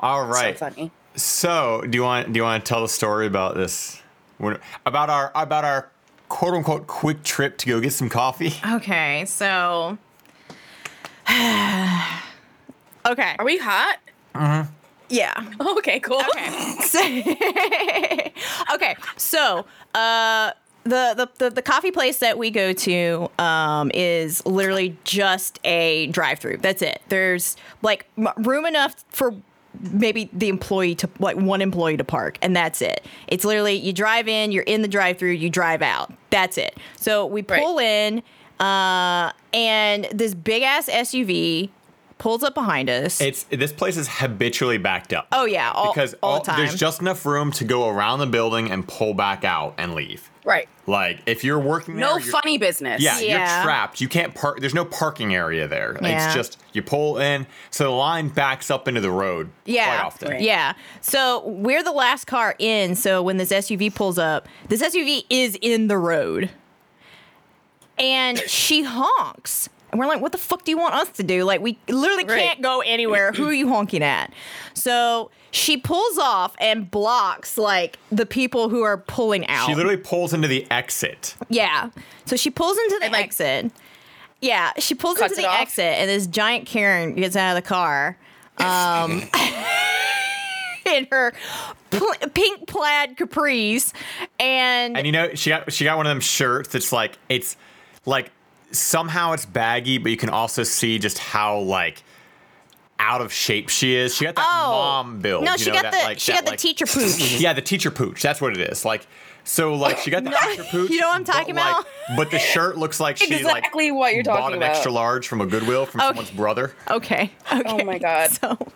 All right. So funny. So, do you want do you want to tell the story about this? About our about our quote unquote quick trip to go get some coffee? Okay, so. okay. Are we hot? Yeah. Okay, cool. Okay. okay. So, uh, the, the, the, the coffee place that we go to um, is literally just a drive-through. That's it. There's like m- room enough for maybe the employee to like one employee to park, and that's it. It's literally you drive in, you're in the drive-through, you drive out. That's it. So we Right. pull in, uh, and this big ass SUV pulls up behind us. It's this place is habitually backed up. oh yeah, all, because all, all- the time. there's just enough room to go around the building and pull back out and leave. Right. Like if you're working there, No you're- funny business. Yeah, Yeah. you're trapped. You can't park. There's no parking area there. Yeah. It's just you pull in, so the line backs up into the road. Yeah. quite often. Right. Yeah. So we're the last car in. So when this SUV pulls up, this SUV is in the road. And she honks. And we're like, what the fuck do you want us to do? Like, we literally Right. can't go anywhere. Who are you honking at? So she pulls off and blocks, like, the people who are pulling out. She literally pulls into the exit. Yeah. So she pulls into the And, like, exit. Yeah, she pulls into the off? exit, and this giant Karen gets out of the car. Um, in her pl- pink plaid capris, and, And you know, she got she got one of them shirts that's like it's like somehow it's baggy, but you can also see just how like out of shape she is. She got that oh mom build. No, you she know, got that, the like, she that, got the like- teacher pooch. Yeah, the teacher pooch. That's what it is. Like so, like she got the teacher pooch. You know what I'm but, talking like- about? But the shirt looks like she like Exactly what you're bought talking an about. extra large from a Goodwill from Okay. someone's brother. Okay. Okay. Oh my God.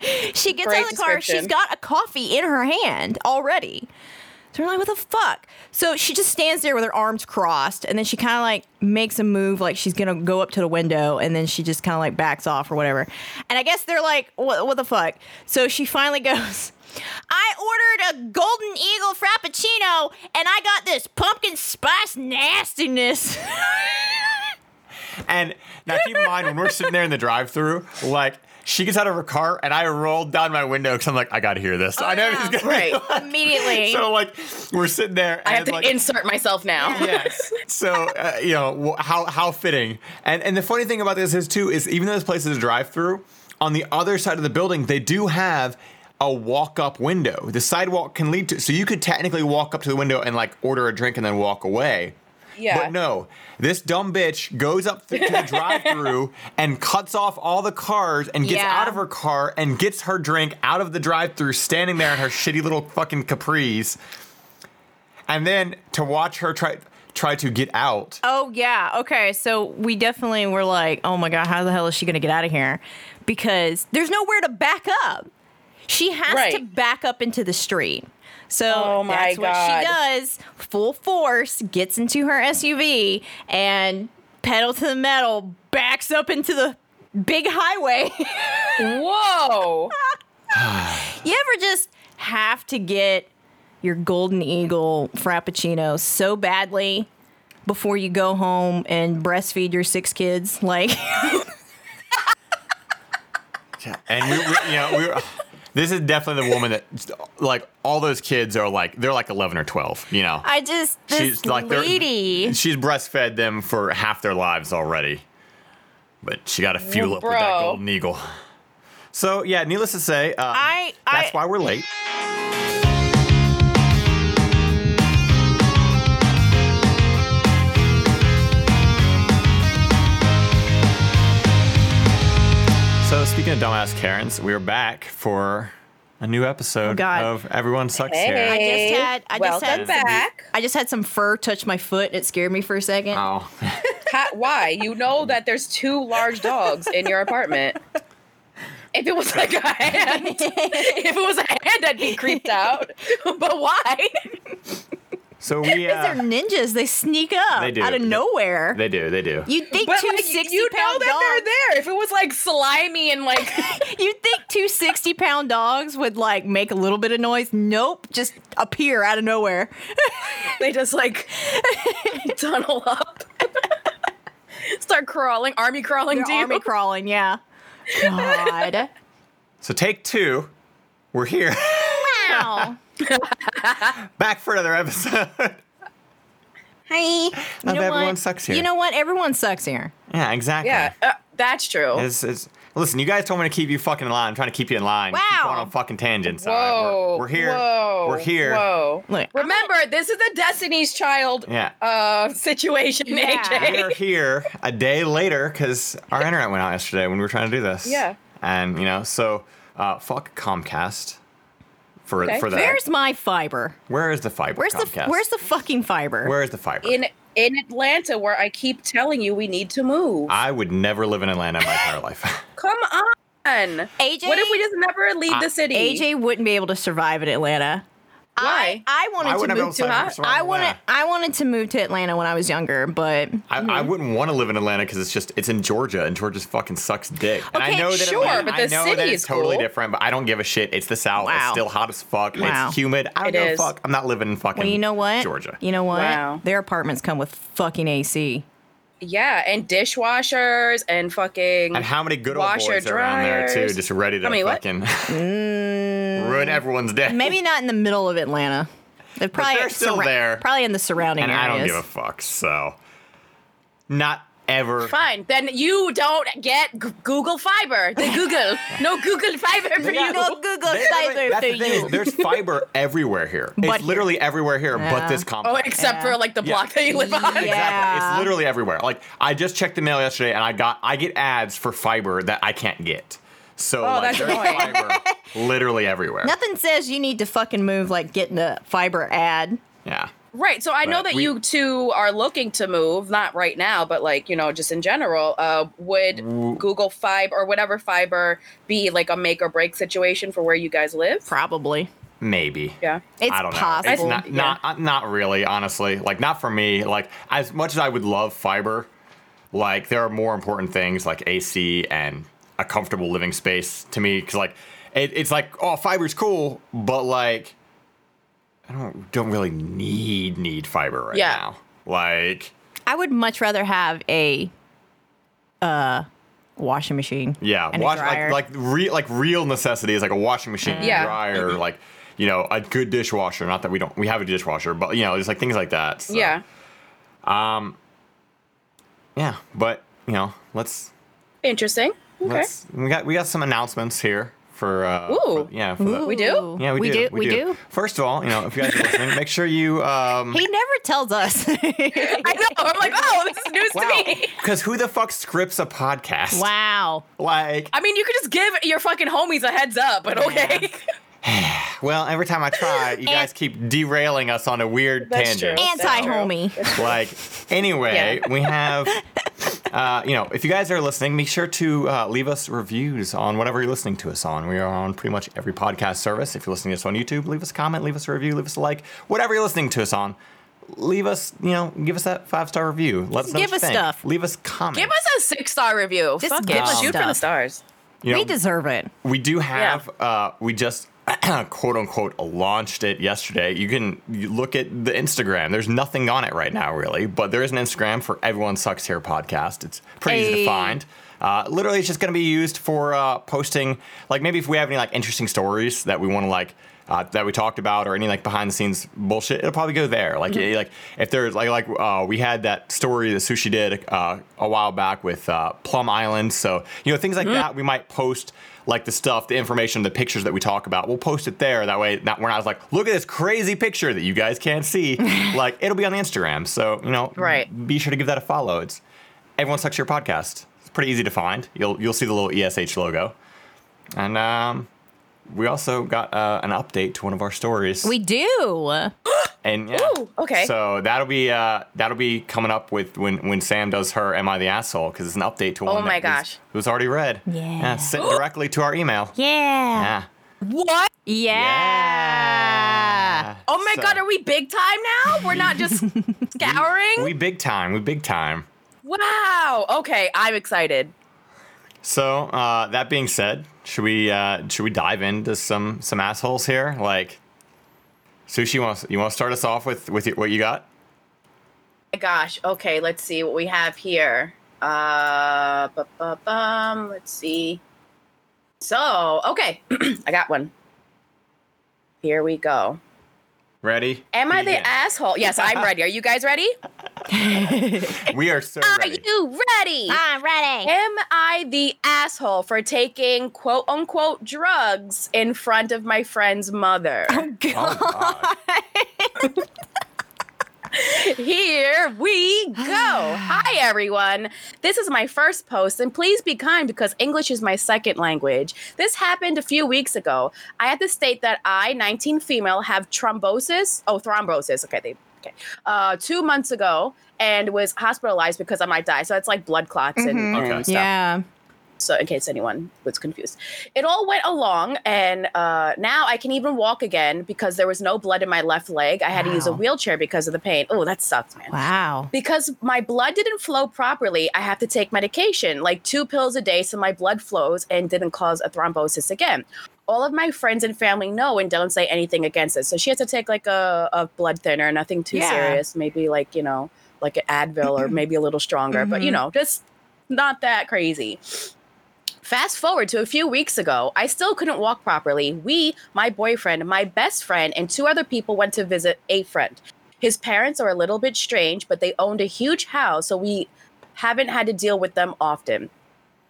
So she gets Great out of the car. She's got a coffee in her hand already. So we're like, what the fuck? So she just stands there with her arms crossed, and then she kind of like makes a move, like she's gonna go up to the window, and then she just kind of like backs off or whatever. And I guess they're like, what, what the fuck? So she finally goes. I ordered a Golden Eagle Frappuccino, and I got this pumpkin spice nastiness. And now keep in mind when we're sitting there in the drive-through, like she gets out of her car and I rolled down my window because I'm like, I gotta hear this. I know yeah. this is gonna be Right. Immediately. So like we're sitting there. And I have to like, insert myself now. Yes. So uh, you know how how fitting. And and the funny thing about this is too is even though this place is a drive-through, on the other side of the building they do have a walk-up window. The sidewalk can lead to, so you could technically walk up to the window and like order a drink and then walk away. Yeah. But no, this dumb bitch goes up to the drive-through and cuts off all the cars and gets Yeah. out of her car and gets her drink out of the drive-through, standing there in her shitty little fucking capris. And then to watch her try try to get out. Oh yeah. Okay. So we definitely were like, oh my god, how the hell is she gonna get out of here? Because there's nowhere to back up. She has to back up into the street. So Oh my that's what God. she does. Full force gets into her SUV and pedal to the metal, backs up into the big highway. Whoa. you ever just have to get your golden eagle frappuccino so badly before you go home and breastfeed your six kids? Like And we, we you know, we were, this is definitely the woman that like all those kids are like they're like 11 or 12, you know. I just this She's like lady. She's breastfed them for half their lives already. But she got to fuel up with that golden eagle. So, yeah, needless to say, uh, I- that's I- why we're late. Speaking of dumbass Karens, we're back for a new episode Oh, God. of Everyone Sucks Hey. Here. I just had I just Welcome had some, back. I just had some fur touch my foot. It scared me for a second. Oh. Ha- why? You know that there's two large dogs in your apartment. If it was like a hand, if it was a hand, I'd be creeped out. But why? So, we. Because they're Uh, ninjas. They sneak up They do. out of nowhere. they do, they do. You'd think But two like, 60 you know pound that dogs. they're there. If it was like slimy and like You'd think two 60 pound dogs would like make a little bit of noise. Nope, just appear out of nowhere. they just like tunnel up, start crawling, army crawling They're to you. army crawling, yeah. God. So, take two. we're here. Wow. Back for another episode. Hi. You Of know Everyone what? Sucks Here. You know what? Everyone sucks here. yeah, exactly. Yeah, uh, that's true. It's, it's, listen, you guys told me to keep you fucking in line. I'm trying to keep you in line. Keep Wow. going on fucking tangents. all right? Whoa. We're, we're here. Whoa. We're here. Whoa. Look, Remember, this is a Destiny's Child Yeah. uh, situation, Yeah. AJ. We're here a day later because our internet went out yesterday when we were trying to do this. Yeah. And, you know, so uh, fuck Comcast for, Okay. for that. Where's my fiber? Where is the fiber? Where's Comcast? the Where's the fucking fiber? Where is the fiber? In in Atlanta, where I keep telling you we need to move. I would never live in Atlanta in my entire life. Come on. AJ What if we just never leave I- the city? AJ wouldn't be able to survive in Atlanta. Why? I, I wanted I to move to. able I wanted. Atlanta. I wanted to move to Atlanta when I was younger, but I, I wouldn't want to live in Atlanta because it's just it's in Georgia and Georgia fucking sucks dick. And I Okay, know that sure, Atlanta, but I the know city that is it's totally cool. different, but I don't give a shit. It's the South. Wow. It's still hot as fuck. Wow. It's humid. I don't It give is. a fuck. I'm not living in fucking well, you know what? Georgia. You know what? Wow. Their apartments come with fucking AC. Yeah, and dishwashers and fucking. and how many good old washer boys are around there too, just ready to How many what? fucking ruin everyone's day. Mm. Maybe not in the middle of Atlanta. They're probably they're still there. Probably in the surrounding and areas. I don't give a fuck. So, not ever. Fine, then you don't get G- Google Fiber. The Google, no Google Fiber for Yeah. you. No Google They- Fiber that's for the thing you. is, there's fiber everywhere here. But it's here. literally everywhere here, but Yeah. this Oh, except Yeah. for like the Yeah. block that you live on. Yeah. Exactly. It's literally everywhere. Like I just checked the mail yesterday, and I got I get ads for fiber that I can't get. So Oh, like, that's there's fiber literally everywhere. Nothing says you need to fucking move like getting a fiber ad. Yeah. Right. So I know that we- you two are looking to move, not right now, but like, you know, just in general. Uh, would Google Fiber or whatever fiber be like a make or break situation for where you guys live? Probably. Maybe. Yeah. It's I don't know. possible. It's not, not uh, not really, honestly. Like not for me. Like as much as I would love fiber, like there are more important things like AC and a comfortable living space to me. Because like it, it's like oh fiber's cool, but like I don't don't really need need fiber right Yeah. now. Like I would much rather have a uh washing machine. yeah, wash dryer. like like real like real necessities like a washing machine, Yeah. dryer, like you know a good dishwasher. Not that we don't we have a dishwasher, but you know just like things like that. so. Yeah. Yeah, but you know, let's Interesting. Okay. let's we got we got some announcements here for uh Ooh. for- yeah for the- We do? Yeah we, we do, We, do. First of all, you know if you guys are listening, make sure you um He never tells us. I know. I'm like, oh, this is news wow to me. because who the fuck scripts a podcast? wow. Like I mean, you could just give your fucking homies a heads up, but okay. well, every time I try, you guys keep derailing us on a weird That's tangent. true. Anti homie. like anyway Yeah. we have uh, you know if you guys are listening make sure to uh, leave us reviews on whatever you're listening to us on we are on pretty much every podcast service if you're listening to us on youtube leave us a comment leave us a review leave us a like whatever you're listening to us on leave us you know give us that five star review let us know give what you us think. stuff. leave us comments Give us a six star review. Just Fuck give it. us Shoot for the stars. you know, we deserve it. we do have uh we just quote unquote launched it yesterday. You can you look at the instagram. There's nothing on it right now really but there is an instagram for everyone sucks here podcast. It's pretty easy to find. Uh, literally it's just going to be used for uh, posting like maybe if we have any like interesting stories that we want to like uh, that we talked about or any like behind the scenes bullshit it'll probably go there like eh, like if there's like like uh, we had that story that sushi did uh, a while back with uh, plum island so you know things like that we might post like the stuff, the information, the pictures that we talk about. We'll post it there. That way, not, we're not like, look at this crazy picture that you guys can't see. like, it'll be on the Instagram. So, you know, Right. be sure to give that a follow. It's Everyone Sucks Here Podcast. It's pretty easy to find. You'll, you'll see the little ESH logo. And um, we also got uh, an update to one of our stories. We do. and yeah. Ooh, okay. So that'll be uh, that'll be coming up with when when Sam does her "Am I the Asshole?" because it's an update to one Oh my that was- gosh. was already read. Yeah. sent directly to our email. Yeah. Yeah. What? Yeah. Oh my So, god, are we big time now? We're not just scouring? We big time. We big time. wow. Okay, I'm excited. So uh, that being said, should we uh, should we dive into some some assholes here? Like, sushi wants you want to start us off with with what you got? gosh. Okay, let's see what we have here. Uh, let's see. So, okay, I got one. Here we go. Ready? Am I the asshole? Yes, I'm ready. Are you guys ready? We are so Are ready. you ready? I'm ready. Am I the asshole for taking quote unquote drugs in front of my friend's mother? Oh, God. Oh, Here we go. Hi, everyone. This is my first post, and please be kind because English is my second language. This happened a few weeks ago. I had to state that I, 19 female, have thrombosis. Oh, thrombosis. Okay, they. Okay. Uh, two months ago, and was hospitalized because I might die. So it's like blood clots and, Mhm. and Okay. stuff. Yeah. So in case anyone was confused. It all went along and uh, now i can even walk again because there was no blood in my left leg. I had to use a wheelchair because of the pain. Oh that sucks man. Wow. because my blood didn't flow properly i have to take medication like two pills a day so my blood flows and didn't cause a thrombosis again. All of my friends and family know and don't say anything against it. So she has to take like a, a blood thinner nothing too Yeah. serious maybe like you know like an advil or maybe a little stronger but you Mhm. know just not that crazy Fast forward to a few weeks ago, I still couldn't walk properly. We, my boyfriend, my best friend, and two other people went to visit a friend. His parents are a little bit strange, but they owned a huge house, so we haven't had to deal with them often.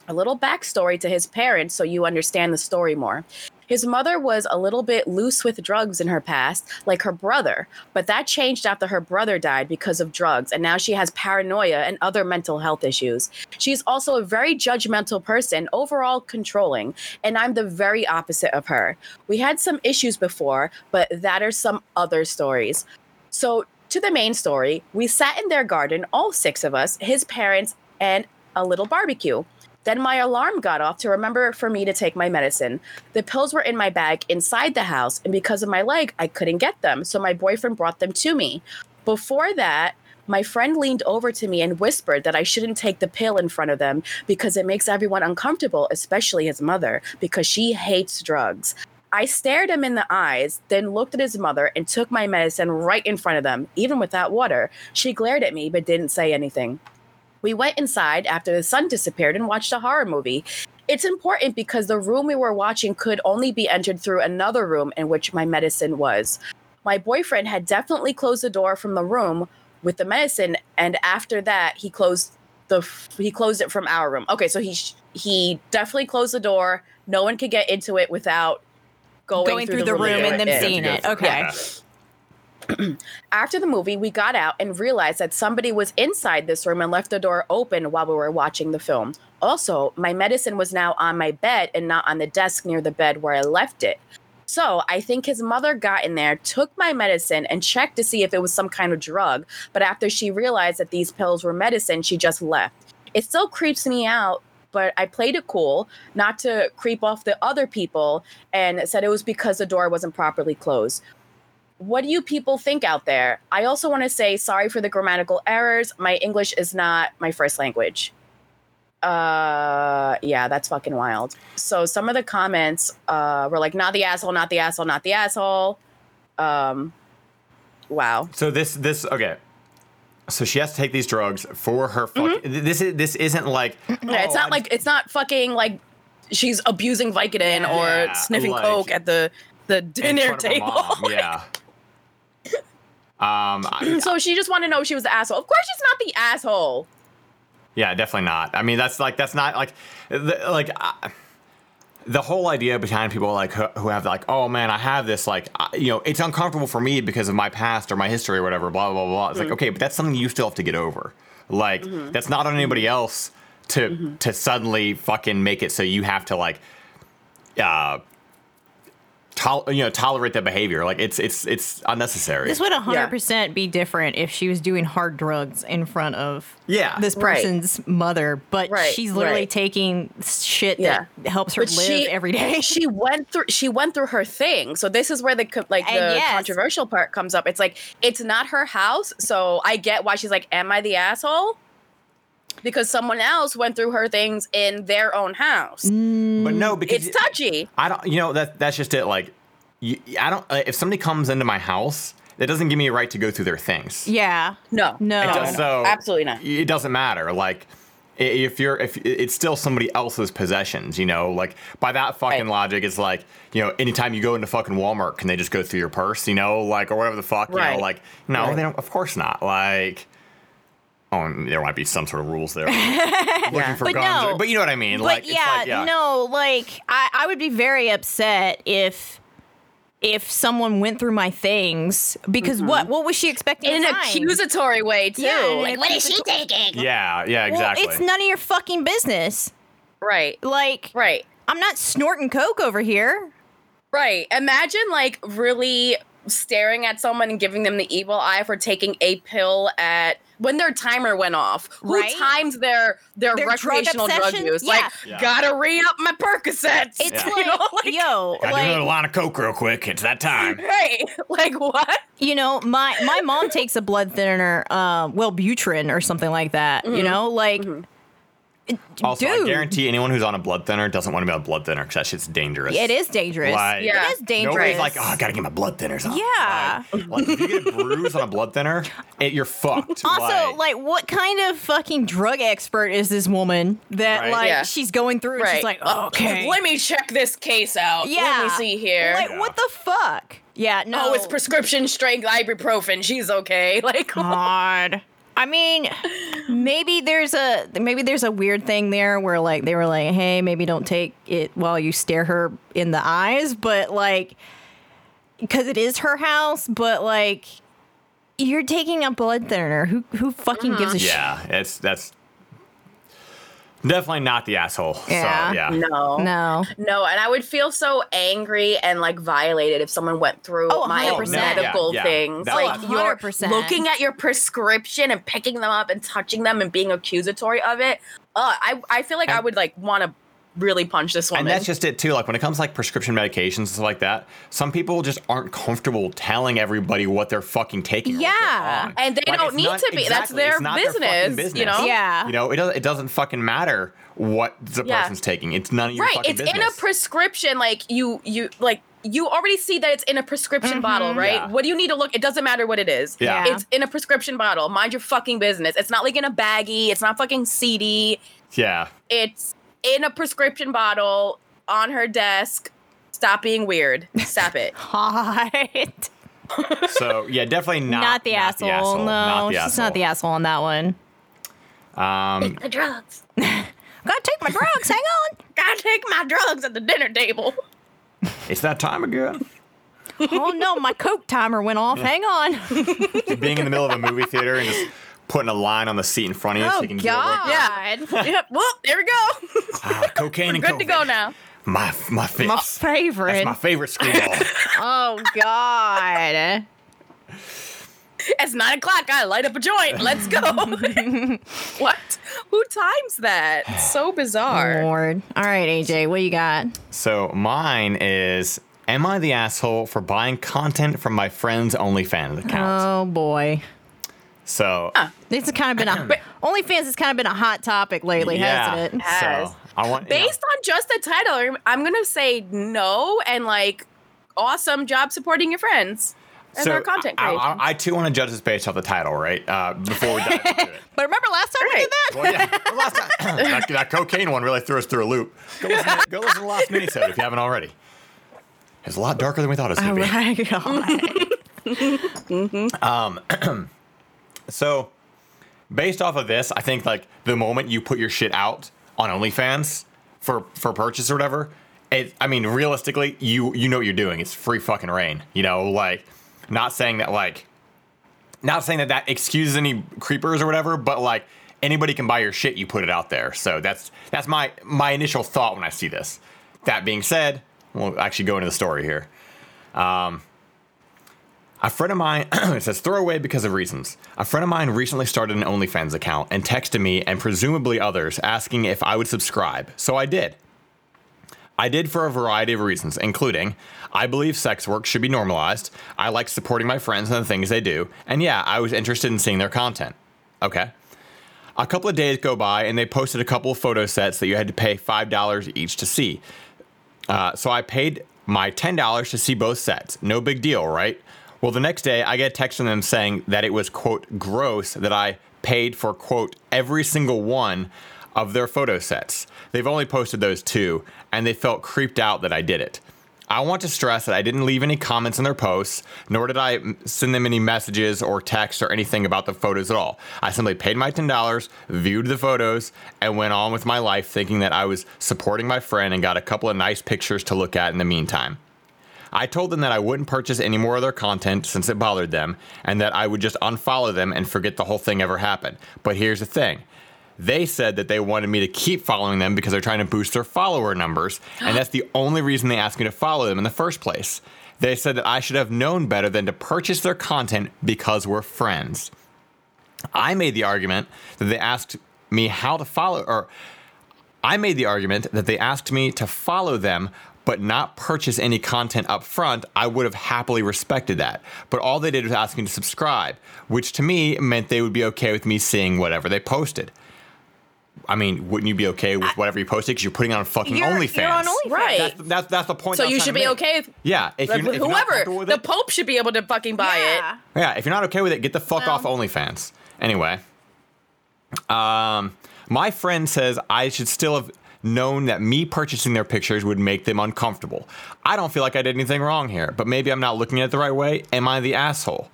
A little backstory to his parents so you understand the story more. His mother was a little bit loose with drugs in her past, like her brother, but that changed after her brother died because of drugs, and now she has paranoia and other mental health issues. She's also a very judgmental person, overall controlling, and I'm the very opposite of her. We had some issues before, but that are some other stories. So, to the main story, we sat in their garden, all six of us, his parents, and a little barbecue. Then my alarm got off to remember for me to take my medicine. The pills were in my bag inside the house, and because of my leg, I couldn't get them, so my boyfriend brought them to me. Before that, my friend leaned over to me and whispered that I shouldn't take the pill in front of them because it makes everyone uncomfortable, especially his mother, because she hates drugs. I stared him in the eyes, then looked at his mother and took my medicine right in front of them, even without water. She glared at me but didn't say anything. We went inside after the sun disappeared and watched a horror movie. It's important because the room we were watching could only be entered through another room in which my medicine was. My boyfriend had definitely closed the door from the room with the medicine, and after that, he closed the he closed it from our room. Okay, so he he definitely closed the door. No one could get into it without going, Going through the we room were and them seeing it. Okay. Yeah. After the movie, we got out and realized that somebody was inside this room and left the door open while we were watching the film. Also, my medicine was now on my bed and not on the desk near the bed where I left it. So I think his mother got in there, took my medicine, and checked to see if it was some kind of drug. But after she realized that these pills were medicine, she just left. It still creeps me out, but I played it cool, not to creep off the other people, and said it was because the door wasn't properly closed what do you people think out there? I also want to say sorry for the grammatical errors. My English is not my first language. Uh, yeah, that's fucking wild. So some of the comments uh were like, "Not the asshole, not the asshole, not the asshole." Um, wow. So this this okay. So she has to take these drugs for her. Fuck, This is this isn't like. Mm-hmm. Yeah, it's oh, not I- like it's not fucking like she's abusing Vicodin Yeah, or sniffing like- coke at the the dinner front of her table. mom, Yeah. Um. I- so she just wanted to know if she was the asshole. Of course, she's not the asshole. Yeah, definitely not. I mean, that's like that's not like the, like uh, the whole idea behind people like who, who have like, oh man, I have this like uh, you know, it's uncomfortable for me because of my past or my history or whatever. Blah blah blah. blah. It's like okay, but that's something you still have to get over. Like that's not on anybody else to to suddenly fucking make it so you have to like uh tol- you know tolerate the behavior. Like it's it's it's unnecessary. This would 100% be different if she was doing hard drugs in front of Yeah. this Right. person's mother, but Right, she's literally right. taking shit Yeah. that helps her But live she- every day. she went through she went through her thing so this is where the like the yes. controversial part comes up it's like it's not her house so i get why she's like am i the asshole because someone else went through her things in their own house but no, because it's touchy I don't. You know that that's just it. Like, you, I don't. Uh, if somebody comes into my house, that doesn't give me a right to go through their things. yeah. no No. It no, does- no. so absolutely not It doesn't matter. Like, If you're, if it's still somebody else's possessions, you know, like by that fucking Right. logic, it's like, you know, anytime you go into fucking Walmart, can they just go through your purse, you know, like or whatever the fuck, you Right. know, like no, Right. they don't. Of course not. Like, oh, and there might be some sort of rules there. Looking for But guns, no. or- but you know what I mean. But like, it's yeah, like, yeah, no, like I, I would be very upset if if someone went through my things because what mm-hmm. what was she expecting? in an find? accusatory way too. Yeah, in like, what is she taking? yeah, yeah, Well, exactly. it's none of your fucking business. Right, Like right, I'm not snorting coke over here. right. Imagine like really staring at someone and giving them the evil eye for taking a pill at when their timer went off. Who Right. times their their, Their recreational drug, obsession? use? Yeah. Like, Yeah. gotta re up my Percocets. It's Yeah. like, You know, like- yo, Gotta do another like line of coke real quick. It's that time. right. Like what? you know, my my mom takes a blood thinner, uh, Wellbutrin or something like that. Mm-hmm. You know, like. Also, Dude. I guarantee anyone who's on a blood thinner doesn't want to be on a blood thinner because that shit's dangerous. It is dangerous. Like- Yeah. It is dangerous. Nobody's like, oh, I gotta get my blood thinners on. Yeah. Like, like, if you get a bruise on a blood thinner, it, you're fucked. Also, like, what kind of fucking drug expert is this woman that Right. like Yeah. she's going through and Right. she's like, oh, okay, Let me check this case out. yeah, Let me see here. Like, what the fuck? Yeah, no, Oh, it's prescription strength ibuprofen. She's okay. Like, God. I mean, maybe there's a maybe there's a weird thing there where like they were like, hey, maybe don't take it while you stare her in the eyes, but like, because it is her house, but like, you're taking a blood thinner. Who who fucking gives a mm-hmm. shit? yeah, it's that's definitely not the asshole. Yeah. So yeah. no. No. No, and I would feel so angry and like violated if someone went through Oh, my 100%. medical Yeah, yeah. things. That like would- you're 100%. looking at your prescription and picking them up and touching them and being accusatory of it. Uh, I I feel like I would like want to really punch this woman. And that's just it too. Like when it comes to like prescription medications and stuff like that, some people just aren't comfortable telling everybody what they're fucking taking. or what they're Yeah. And they Like, don't need not- to be. That's their it's not fucking business, you know? Yeah. You know, it doesn't. It doesn't fucking matter what the Yeah. person's taking. It's none of your business. right. fucking It's business. in a prescription. Like you you like you already see that it's in a prescription mm-hmm. bottle, right? Yeah. What do you need to look? It doesn't matter what it is. Yeah. Yeah. It's in a prescription bottle. Mind your fucking business. It's not like in a baggie. It's not fucking seedy. yeah. It's in a prescription bottle on her desk. Stop being weird. Stop it. Hot. So yeah, definitely not. Not, the, asshole. No, Not the she's asshole. not the asshole on that one. Um, the drugs. Gotta take my drugs. Hang on. Gotta take my drugs at the dinner table. it's that time again. Oh no, my coke timer went off. Hang on. Being in the middle of a movie theater and just putting a line on the seat in front of you so Oh you can get over. God. yep. Well, there we go. Ah, cocaine and Good to go now. My my, fa- My favorite. That's favorite. my favorite screwball. oh God. It's nine o'clock. I light up a joint. Let's go. what? Who times that? So bizarre. Lord. All right, AJ, what you got? so mine is. Am I the asshole for buying content from my friend's OnlyFans account? Oh boy. so This has kind of been a OnlyFans has kind of been a hot topic lately, yeah. hasn't it? Has. So I want you know, Based on just the title, I'm- I'm gonna say no and like awesome job supporting your friends and their content I, creation. I, I too want to judge this based off the title, right? Uh, before we dive into it. But remember last time we did that? Well, yeah. last time, that, that cocaine one really threw us through a loop. Go listen, to, go listen to the last minisode if you haven't already. It's a lot darker than we thought it was Oh going to be. my God. So, based off of this, I think like the moment you put your shit out on OnlyFans for for purchase or whatever, it, I mean, realistically, you you know what you're doing. It's free fucking rain. You know, like not saying that like not saying that that excuses any creepers or whatever, but like anybody can buy your shit. You put it out there. So that's that's my my initial thought when I see this. That being said, we'll actually go into the story here. Um, A friend of mine, it says throwaway because of reasons. A friend of mine recently started an OnlyFans account and texted me and presumably others asking if I would subscribe. So I did. I did for a variety of reasons, including I believe sex work should be normalized. I like supporting my friends and the things they do. And yeah, I was interested in seeing their content. Okay. A couple of days go by and they posted a couple of photo sets that you had to pay $5 each to see. Uh, so I paid my $10 to see both sets. No big deal, right? Well, the next day I get a text from them saying that it was, quote, gross that I paid for, quote, every single one of their photo sets. They've only posted those two, and they felt creeped out that I did it. I want to stress that I didn't leave any comments in their posts, nor did I send them any messages or texts or anything about the photos at all. I simply paid my $10, viewed the photos, and went on with my life thinking that I was supporting my friend and got a couple of nice pictures to look at in the meantime. I told them that I wouldn't purchase any more of their content since it bothered them, and that I would just unfollow them and forget the whole thing ever happened. But here's the thing. They said that they wanted me to keep following them because they're trying to boost their follower numbers, and that's the only reason they asked me to follow them in the first place. They said that I should have known better than to purchase their content because we're friends. I made the argument that they asked me how to follow, or I made the argument that they asked me to follow them but not purchase any content up front, I would have happily respected that. But all they did was ask me to subscribe, which to me meant they would be okay with me seeing whatever they posted. I mean, wouldn't you be okay with whatever you posted because you're putting on fucking You're- OnlyFans? you're on OnlyFans. Right. That's, that's, that's the point. So you should be make. okay. With, Yeah, if with you're, if you're not whoever. comfortable The it, Pope should be able to fucking buy it. Yeah. yeah, if you're not okay with it, get the fuck Well- off OnlyFans. Anyway, um, my friend says I should still have known that me purchasing their pictures would make them uncomfortable. I don't feel like I did anything wrong here, but maybe I'm not looking at it the right way. Am I the asshole?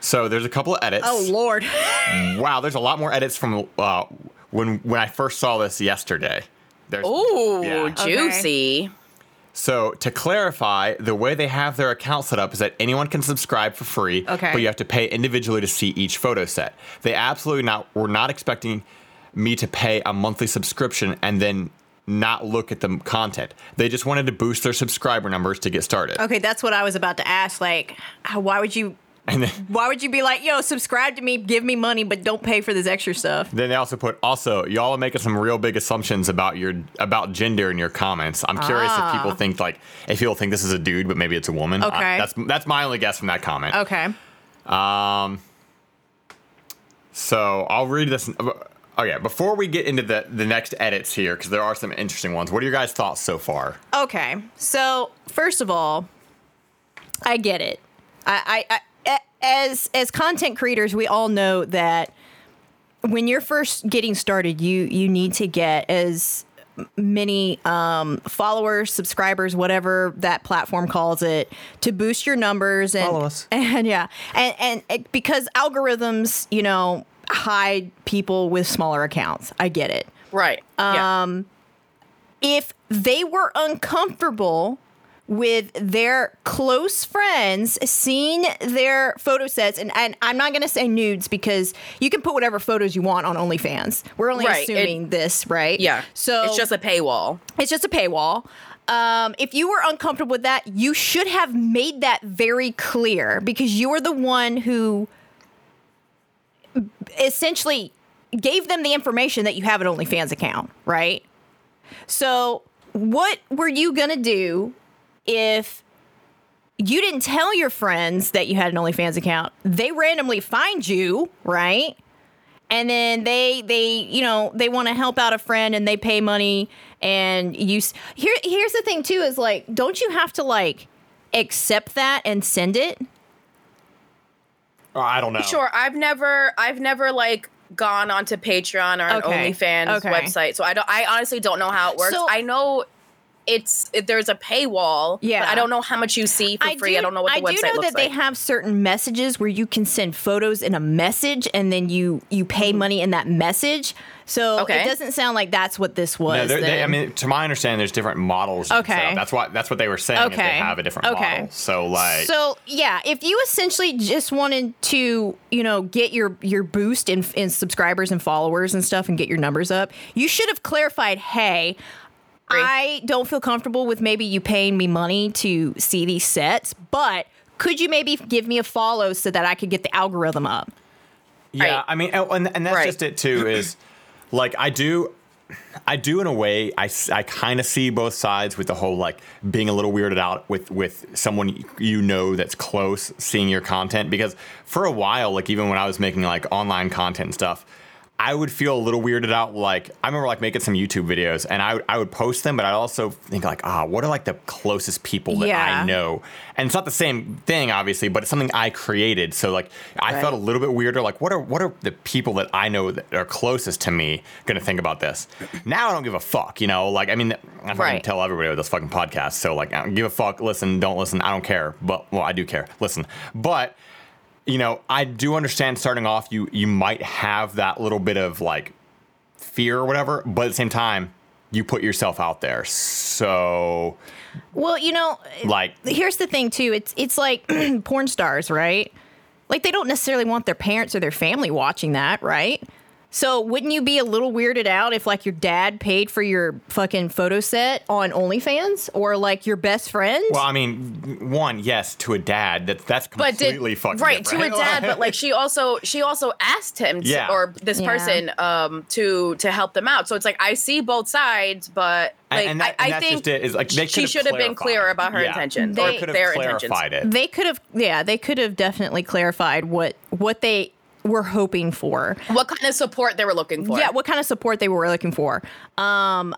So there's a couple of edits. Oh Lord. wow, there's a lot more edits from uh, when when I first saw this yesterday. There's, Ooh, Yeah. juicy. So to clarify, the way they have their account set up is that anyone can subscribe for free, Okay. but you have to pay individually to see each photo set. They absolutely not were not expecting me to pay a monthly subscription and then not look at the content. They just wanted to boost their subscriber numbers to get started. Okay, that's what I was about to ask. Like, why would you? And then, Why would you be like, yo, subscribe to me, give me money, but don't pay for this extra stuff? then they also put also y'all are making some real big assumptions about your about gender in your comments. I'm curious if people think like if people think this is a dude but maybe it's a woman. I- Ah. Okay. that's that's my only guess from that comment. Okay. Um, so I'll read this. Okay, before we get into the the next edits here, because there are some interesting ones. What are your guys' thoughts so far? Okay. So first of all, I get it. I, I, I a- as as content creators, we all know that when you're first getting started, you you need to get as many um, followers, subscribers, whatever that platform calls it, to boost your numbers and Follow us. and yeah, and and it, because algorithms, you know, hide people with smaller accounts. I get it Right. yeah. if they were uncomfortable with their close friends seeing their photo sets and, and i'm not going to say nudes because you can put whatever photos you want on onlyfans we're only Right, it- assuming this right Yeah. so it's just a paywall. it's just a paywall um, if you were uncomfortable with that you should have made that very clear because you are the one who essentially gave them the information that you have an OnlyFans account, right? So, what were you going to do if you didn't tell your friends that you had an OnlyFans account? They randomly find you, right? And then they they you know they want to help out a friend and they pay money and you here here's the thing too is like don't you have to like accept that and send it? Oh, I don't know. Sure. I've never I've never like gone onto Patreon or an Okay, OnlyFans okay. website. So I don't I honestly don't know how it works. So- I know it's it, there's a paywall. Yeah. But I don't know how much you see for free. I don't know what the I website do know looks that they have certain messages where you can send photos in a message, and then you you pay mm-hmm. money in that message. So Okay. it doesn't sound like that's what this was. No, they're- they, I mean, to my understanding, there's different models. Okay. that's what that's what they were saying. is Okay. they have a different Okay. model. So like, So yeah, if you essentially just wanted to, you know, get your your boost in in subscribers and followers and stuff and get your numbers up, you should have clarified, hey, I don't feel comfortable with maybe you paying me money to see these sets, but could you maybe give me a follow so that I could get the algorithm up? Yeah, Right. I mean, oh, and, and that's Right. just it too. Is like I do, I do in a way. I, I kind of see both sides with the whole like being a little weirded out with with someone you know that's close seeing your content because for a while, like even when I was making like online content and stuff. I would feel a little weirded out. Like I remember like making some YouTube videos, and I I would post them, but I'd also think like, ah, what are like the closest people that Yeah. I know? And it's not the same thing, obviously, but it's something I created. So like, I Right. felt a little bit weirder. Like, what are what are the people that I know that are closest to me going to think about this? Now I don't give a fuck. You know, like I mean, I fucking Right. tell everybody with this fucking podcast. So like, I don't give a fuck. Listen, don't listen. I don't care. But well, I do care. Listen, but you know, I do understand starting off, you you might have that little bit of like fear or whatever, but at the same time, you put yourself out there. So Well, you know, like here's the thing too. It's it's like porn stars, right? Like they don't necessarily want their parents or their family watching that, right? So wouldn't you be a little weirded out if like your dad paid for your fucking photo set on OnlyFans or like your best friend? well, I mean, one, yes, to a dad, That's that's but did completely fucking right to a dad but like she also she also asked him to, Yeah. or this Yeah. person um to to help them out so it's like i see both sides but like and that- i, and I think just it, is, like, they she should have been clarified. clear about her Yeah. intentions Or or could have their intentions clarified it. they could have yeah, they could have definitely clarified what what they were hoping for. what kind of support they were looking for Yeah, what kind of support they were looking for. Um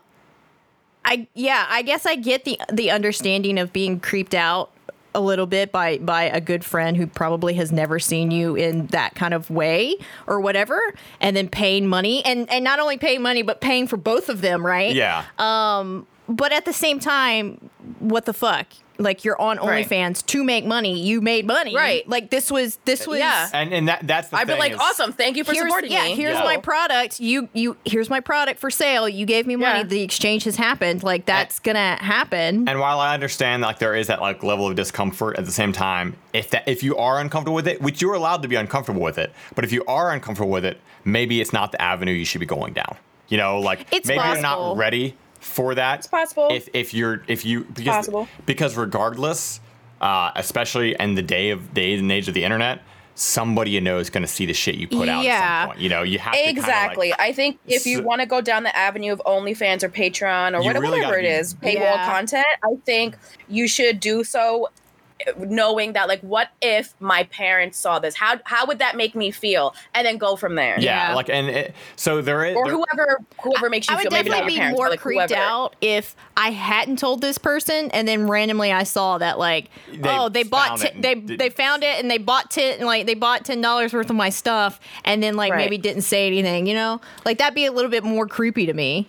I yeah, I guess I get the the understanding of being creeped out a little bit by by a good friend who probably has never seen you in that kind of way or whatever and then paying money and and not only paying money but paying for both of them, right? Yeah. Um But at the same time, what the fuck? Like you're on Right. OnlyFans to make money. You made money. Right. Like this was this was Yeah. and and that that's the I've be thing like is- awesome thank you for here's, supporting yeah, me here's Yeah. my product. You you here's my product for sale. You gave me money. Yeah. The exchange has happened. Like that's gonna happen. And while I understand like there is that like level of discomfort at the same time, if that if you are uncomfortable with it, which you're allowed to be uncomfortable with it, but if you are uncomfortable with it, maybe it's not the avenue you should be going down. You know, like It's maybe you're not ready for that. It's possible. If if you're if you because possible. because regardless, uh, especially in the day of days and age of the internet, somebody you know is going to see the shit you put out Yeah. You know, you have to like- Exactly. I think if you So- want to go down the avenue of OnlyFans or Patreon or whatever, really whatever gotta it be- is, paywall Yeah. content, I think you should do so knowing that like what if my parents saw this? How how would that make me feel? And then go from there. yeah, Yeah. like and it, so there is Or there- whoever whoever makes you I would feel maybe not definitely your be parents, more but like creeped whoever. out if I hadn't told this person and then randomly I saw that like They oh they bought t- they did- they found it and they bought ten like they bought ten dollars worth of my stuff and then like Right. maybe didn't say anything you know like that'd be a little bit more creepy to me.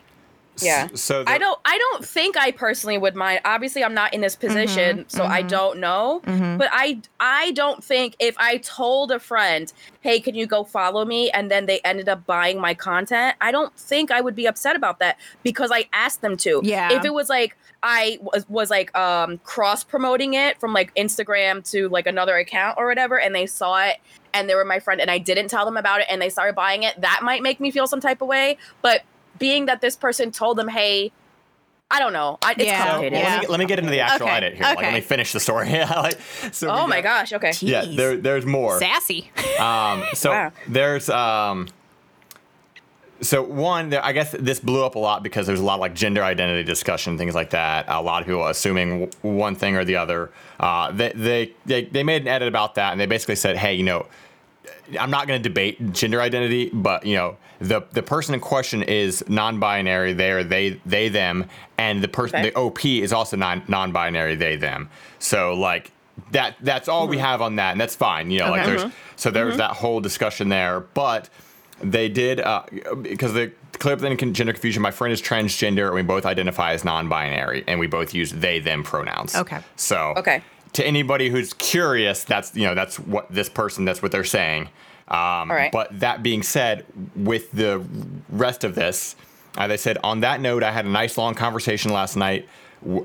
Yeah. So I don't I don't think I personally would mind. Obviously I'm not in this mm-hmm. position, so I mm-hmm. don't know. Mm-hmm. But I I don't think if I told a friend, "Hey, can you go follow me?" and then they ended up buying my content, I don't think I would be upset about that because I asked them to. Yeah. If it was like I was, was like um cross promoting it from like Instagram to like another account or whatever and they saw it and they were my friend and I didn't tell them about it and they started buying it, that might make me feel some type of way, but being that this person told them, "Hey, I don't know. I, it's Yeah. So, complicated. well, let, me, let me get into the actual Okay, edit here. Like, let me finish the story. like, so oh my got- gosh. Okay. Yeah, there, there's more. Sassy. Um, so Wow. there's um, so one, there, I guess this blew up a lot because there's a lot of like gender identity discussion, things like that. A lot of people assuming w- one thing or the other. Uh, they, they they they made an edit about that, and they basically said, hey, you know, I'm not going to debate gender identity, but you know, the the person in question is non-binary. They are they they them, and the person Okay. the OP is also non non-binary. They them. So like that that's all we hmm. have on that, and that's fine. You know, like Okay. there's hmm. so there's hmm. that whole discussion there, but they did uh, because the clear up con- gender confusion. My friend is transgender, and we both identify as non-binary, and we both use they them pronouns. Okay. So Okay. To anybody who's curious, that's you know that's what this person that's what they're saying. Um, right. But that being said, with the rest of this, uh, they said on that note, I had a nice long conversation last night.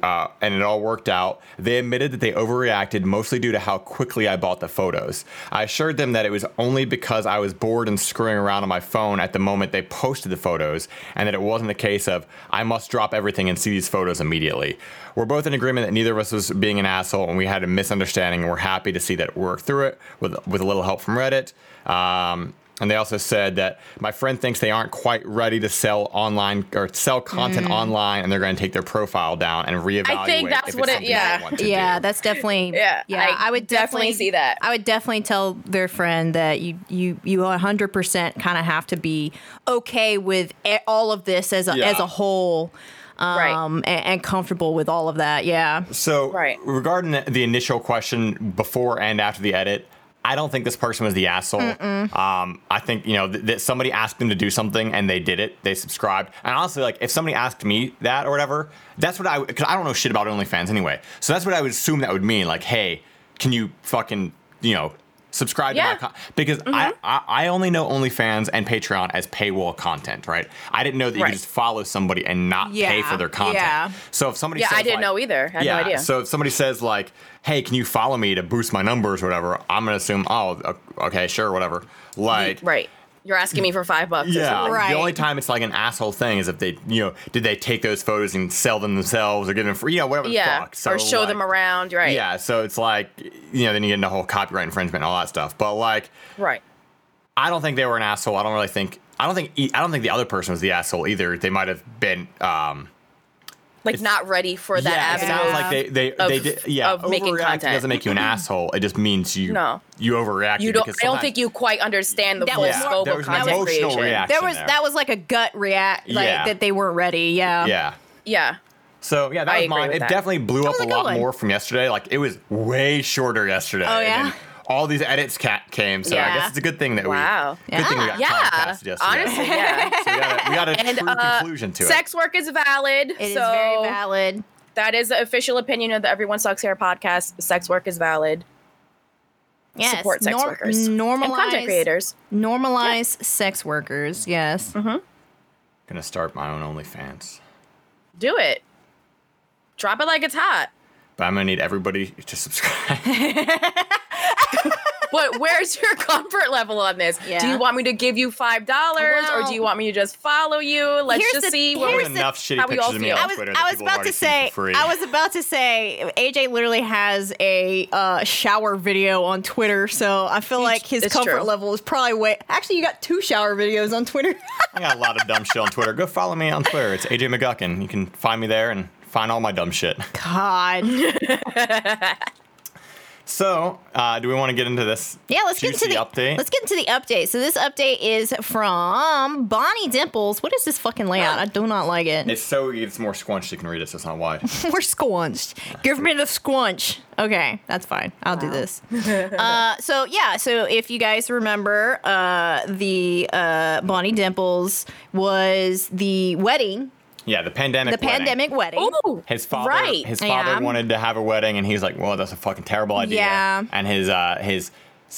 Uh, and it all worked out. They admitted that they overreacted mostly due to how quickly I bought the photos. I assured them that it was only because I was bored and screwing around on my phone at the moment they posted the photos, and that it wasn't a case of I must drop everything and see these photos immediately. We're both in agreement that neither of us was being an asshole, and we had a misunderstanding, and we're happy to see that it worked through it with with a little help from Reddit. Um, and they also said that my friend thinks they aren't quite ready to sell online or sell content online, and they're going to take their profile down and reevaluate. I think that's if what it- yeah. they want to yeah, do. that's definitely Yeah, yeah. I I, would definitely definitely, see that. I would definitely tell their friend that you you you 100 percent kind of have to be okay with e- all of this as a Yeah. as a whole, Right. um, and, and comfortable with all of that. Yeah, So, Right. regarding the- the initial question before and after the edit, I don't think this person was the asshole. Um, I think you know th- that somebody asked them to do something and they did it. They subscribed. And honestly, like if somebody asked me that or whatever, that's what I because I don't know shit about OnlyFans anyway. So that's what I would assume that would mean. Like, hey, can you fucking you know subscribe to my con-? because I, mm-hmm. I I only know OnlyFans and Patreon as paywall content, right? I didn't know that you Right. could just follow somebody and not pay for their content. yeah. So if somebody Yeah, says, I didn't like- know either. I had yeah. no idea. So if somebody says like, "Hey, can you follow me to boost my numbers or whatever?" I'm gonna assume, "Oh, okay, sure, whatever." Like, right. You're asking me for five bucks. yeah. Right. The only time it's like an asshole thing is if they, you know, did they take those photos and sell them themselves or give them free, you know, whatever. the Yeah. fuck. So, or show like, them around. Right. Yeah. So it's like, you know, then you get into whole copyright infringement and all that stuff. But like, Right. I don't think they were an asshole. I don't really think. I don't think. I don't think the other person was the asshole either. They might have been. um Like not ready for that yeah, it avenue. sounds like they they, of- they did. Yeah, of making overreacting content. doesn't make you an mm-hmm. asshole. It just means you No. you overreacted. you don't. I don't think you quite understand the That full was Yeah, scope there of was an content emotional creation. reaction. there was there. that was like a gut react, like Yeah. that they weren't ready. Yeah, Yeah. Yeah. So yeah, that I was mine. It that. definitely blew up a a lot one. more from yesterday. Like it was way shorter yesterday. Oh, and yeah? Then all these edits ca- came, so I guess it's a good thing that Wow. we. Good thing we got Yeah. Comcast yesterday. Honestly, yeah. So we got a, we got a And true uh, conclusion to it. sex work is valid. it is so very valid. that is the official opinion of the Everyone Sucks Here podcast. Sex work is valid. Yes, Support sex norm- workers normalize and content creators. Normalize sex workers. Yes. Mm-hmm. Gonna start my own OnlyFans, Do it. Drop it like it's hot. but I'm gonna need everybody to subscribe. But where's your comfort level on this? Do you want me to give you five dollars, or do you want me to just follow you? Let's just the- see. What There's we, the- enough shitty how we pictures all of me feel. on I was, Twitter I was about to say. I was about to say AJ literally has a uh, shower video on Twitter, so I feel like his It's comfort true. level is probably way. Actually, you got two shower videos on Twitter. I got a lot of dumb shit on Twitter. Go follow me on Twitter. It's AJ McGuckin. You can find me there and find all my dumb shit. God, So, uh, do we want to get into this? yeah. Let's get into the update. Let's get into the update. So this update is from Bonnie Dimples. What is this fucking layout? I do not like it. It's so it's more squunched. You can read it, so it's not wide. We're squunched. Give me the squunch. Okay, that's fine. I'll do this. uh, so yeah, so if you guys remember, uh, the uh, Bonnie Dimples was the wedding, Yeah, the pandemic. the wedding. pandemic wedding. Oh, His father, right. his father Yeah. wanted to have a wedding, and he's like, "Well, that's a fucking terrible idea." Yeah. And his uh, his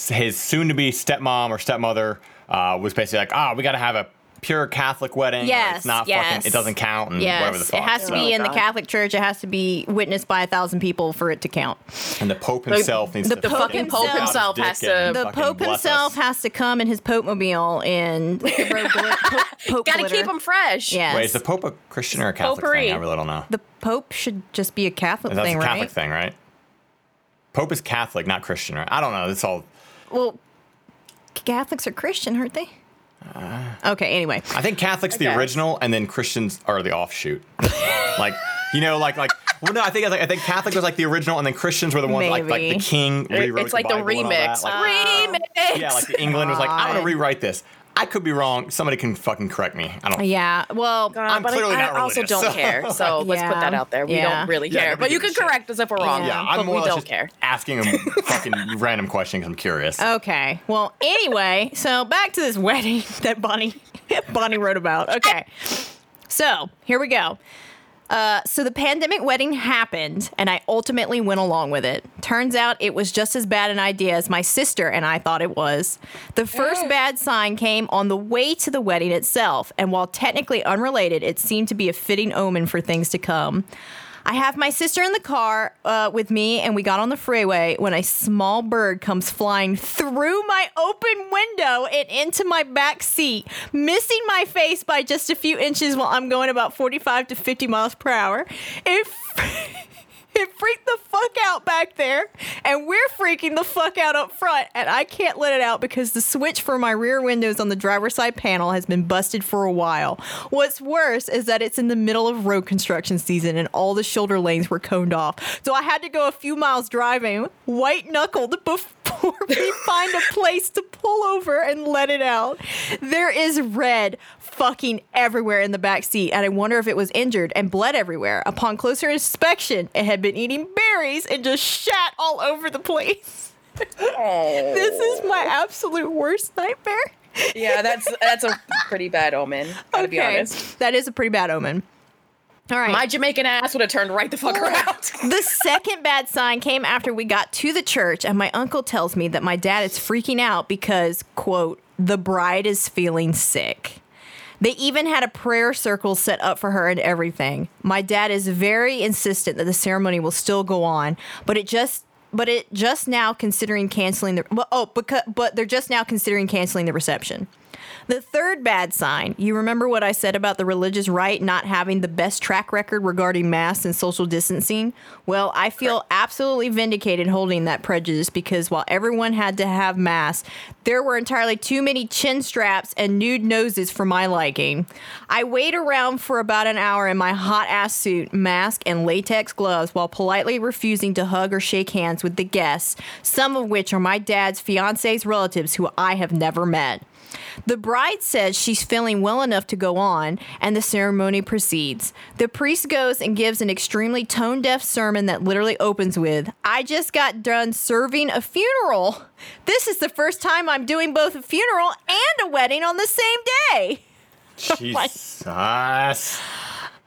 his soon-to-be stepmom or stepmother uh, was basically like, "Oh, we got to have a pure Catholic wedding. or Yes, it's not yes. fucking. It doesn't count, and whatever the Yes, fuck." it has to So- be oh, in the Catholic Church. It has to be witnessed by a thousand people for it to count. And the Pope himself needs the to Pope fucking Pope out himself has to- The Pope himself us. has to come in his Pope mobile and throw glit- Pope, Pope Gotta glitter. keep him fresh. Yes. Wait, is the Pope a Christian or a Catholic Potpourri. thing? I really don't know. The Pope should just be a Catholic That's thing, a Catholic right? thing, right? Pope is Catholic, not Christian, right? I don't know. It's all. Well, Catholics are Christian, aren't they? Uh, okay. Anyway, I think Catholic's the original, and then Christians are the offshoot. like, you know, like like. Well, no, I think I think Catholic was like the original, and then Christians were the ones like like the Maybe. king rewrote It's like the, the, Bible and all that. remix. Like, remix. yeah, like England was like, I'm gonna rewrite this. I could be wrong. Somebody can fucking correct me. I don't. yeah. Well, God, I'm but clearly I, not I also don't so- care. So let's put that out there. We Yeah. don't really care. nobody but you can shit. correct us if we're wrong. Yeah. Yeah, I'm more we or less don't just care. asking a fucking random question because I'm curious. okay. Well, anyway, so back to this wedding that Bonnie Bonnie wrote about. Okay. So here we go. Uh, so the pandemic wedding happened, and I ultimately went along with it. Turns out it was just as bad an idea as my sister and I thought it was. The first bad sign came on the way to the wedding itself, and while technically unrelated, it seemed to be a fitting omen for things to come. I have my sister in the car uh, with me, and we got on the freeway when a small bird comes flying through my open window and into my back seat, missing my face by just a few inches while I'm going about 45 to 50 miles per hour. It, it freaked the fuck out back there, and we're freaking the fuck out up front, and I can't let it out because the switch for my rear windows on the driver's side panel has been busted for a while. What's worse is that it's in the middle of road construction season and all the shoulder lanes were coned off. So I had to go a few miles driving, white knuckled, before we find a place to pull over and let it out. There is red fucking everywhere in the back seat, and I wonder if it was injured and bled everywhere. Upon closer inspection, it had been eating berries and just shat all over the place. Oh. This is my absolute worst nightmare. Yeah, that's that's a pretty bad omen. Gotta be honest. That is a pretty bad omen. All right. My Jamaican ass would have turned right the fuck around. the second bad sign came after we got to the church, and my uncle tells me that my dad is freaking out because, quote, the bride is feeling sick. They even had a prayer circle set up for her and everything. My dad is very insistent that the ceremony will still go on, but it just but it just now considering canceling the oh because but they're just now considering canceling the reception. The third bad sign, you remember what I said about the religious right not having the best track record regarding masks and social distancing? Well, I feel absolutely vindicated holding that prejudice because while everyone had to have masks, there were entirely too many chin straps and nude noses for my liking. I wait around for about an hour in my hot ass suit, mask, and latex gloves while politely refusing to hug or shake hands with the guests, some of which are my dad's fiance's relatives who I have never met. The bride says she's feeling well enough to go on, and the ceremony proceeds. The priest goes and gives an extremely tone deaf sermon that literally opens with I just got done serving a funeral. This is the first time I'm doing both a funeral and a wedding on the same day. Jesus.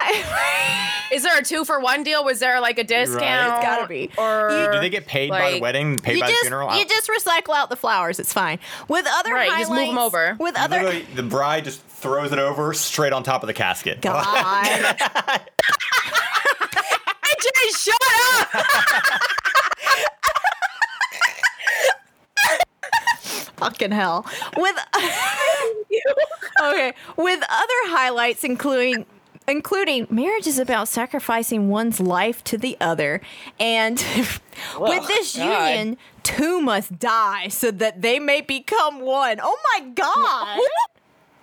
Is there a two for one deal? Was there like a discount? It's gotta be. Or You- Do they get paid by the wedding, paid by just, the funeral? you just recycle out the flowers. It's fine. With other Right, you highlights, just move 'em over. With other Literally, the bride just throws it over straight on top of the casket. God, Jay, shut up! fucking hell. With okay, with other highlights including including marriage is about sacrificing one's life to the other and with this God. union two must die so that they may become one. Oh my god.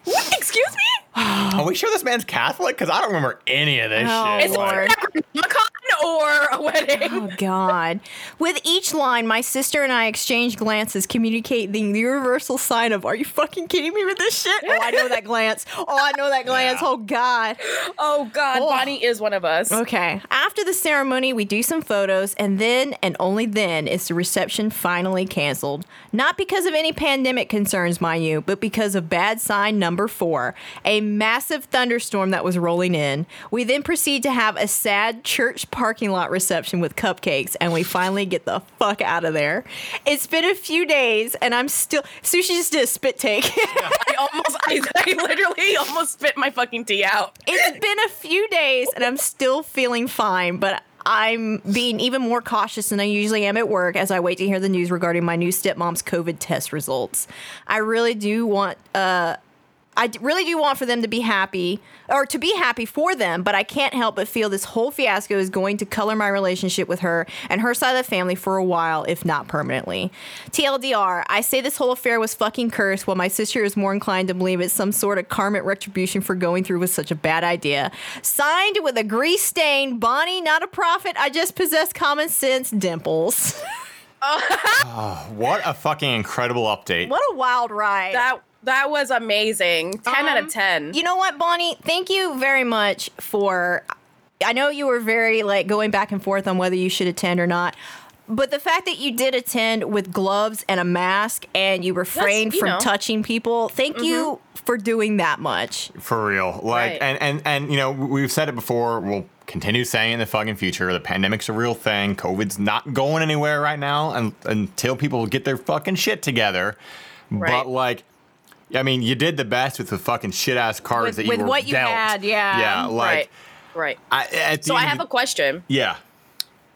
What? Excuse me? Are we sure this man's Catholic? Because I don't remember any of this Oh, shit. Lord. Necronomicon or a wedding? Oh God! With each line, my sister and I exchange glances, communicating the universal sign of "Are you fucking kidding me with this shit?" Oh, I know that glance. Oh, I know that glance. Yeah. Oh God! Oh God, Oh. Bonnie is one of us. Okay. After the ceremony, we do some photos, and then and only then is the reception finally canceled. Not because of any pandemic concerns, mind you, but because of bad sign number four a massive thunderstorm that was rolling in. We then proceed to have a sad church parking lot reception with cupcakes, and we finally get the fuck out of there. It's been a few days, and I'm still. Sushi just did a spit take. I almost, I, I literally almost spit my fucking tea out. it's been a few days and I'm still feeling fine, but I'm being even more cautious than I usually am at work as I wait to hear the news regarding my new stepmom's COVID test results. I really do want uh I d- really do want for them to be happy or to be happy for them, but I can't help but feel this whole fiasco is going to color my relationship with her and her side of the family for a while, if not permanently. TLDR, I say this whole affair was fucking cursed, while my sister is more inclined to believe it's some sort of karmic retribution for going through with such a bad idea. Signed with a grease stain, Bonnie, not a prophet. I just possess common sense, dimples. Ah, what a fucking incredible update. what a wild ride. That that was amazing. Ten out Um, of ten. You know what, Bonnie? Thank you very much for. I know you were very like going back and forth on whether you should attend or not. But the fact that you did attend with gloves and a mask and you refrained you from know. touching people, thank you for doing that much. For real. Like Right. and, and and you know, we've said it before, we'll continue saying in the fucking future. The pandemic's a real thing. COVID's not going anywhere right now and, until people get their fucking shit together. Right. But like I mean, you did the best with the fucking shit ass cards With- that you with were what you dealt. had, yeah. Yeah, like right. Right. I, So I end have a question. yeah.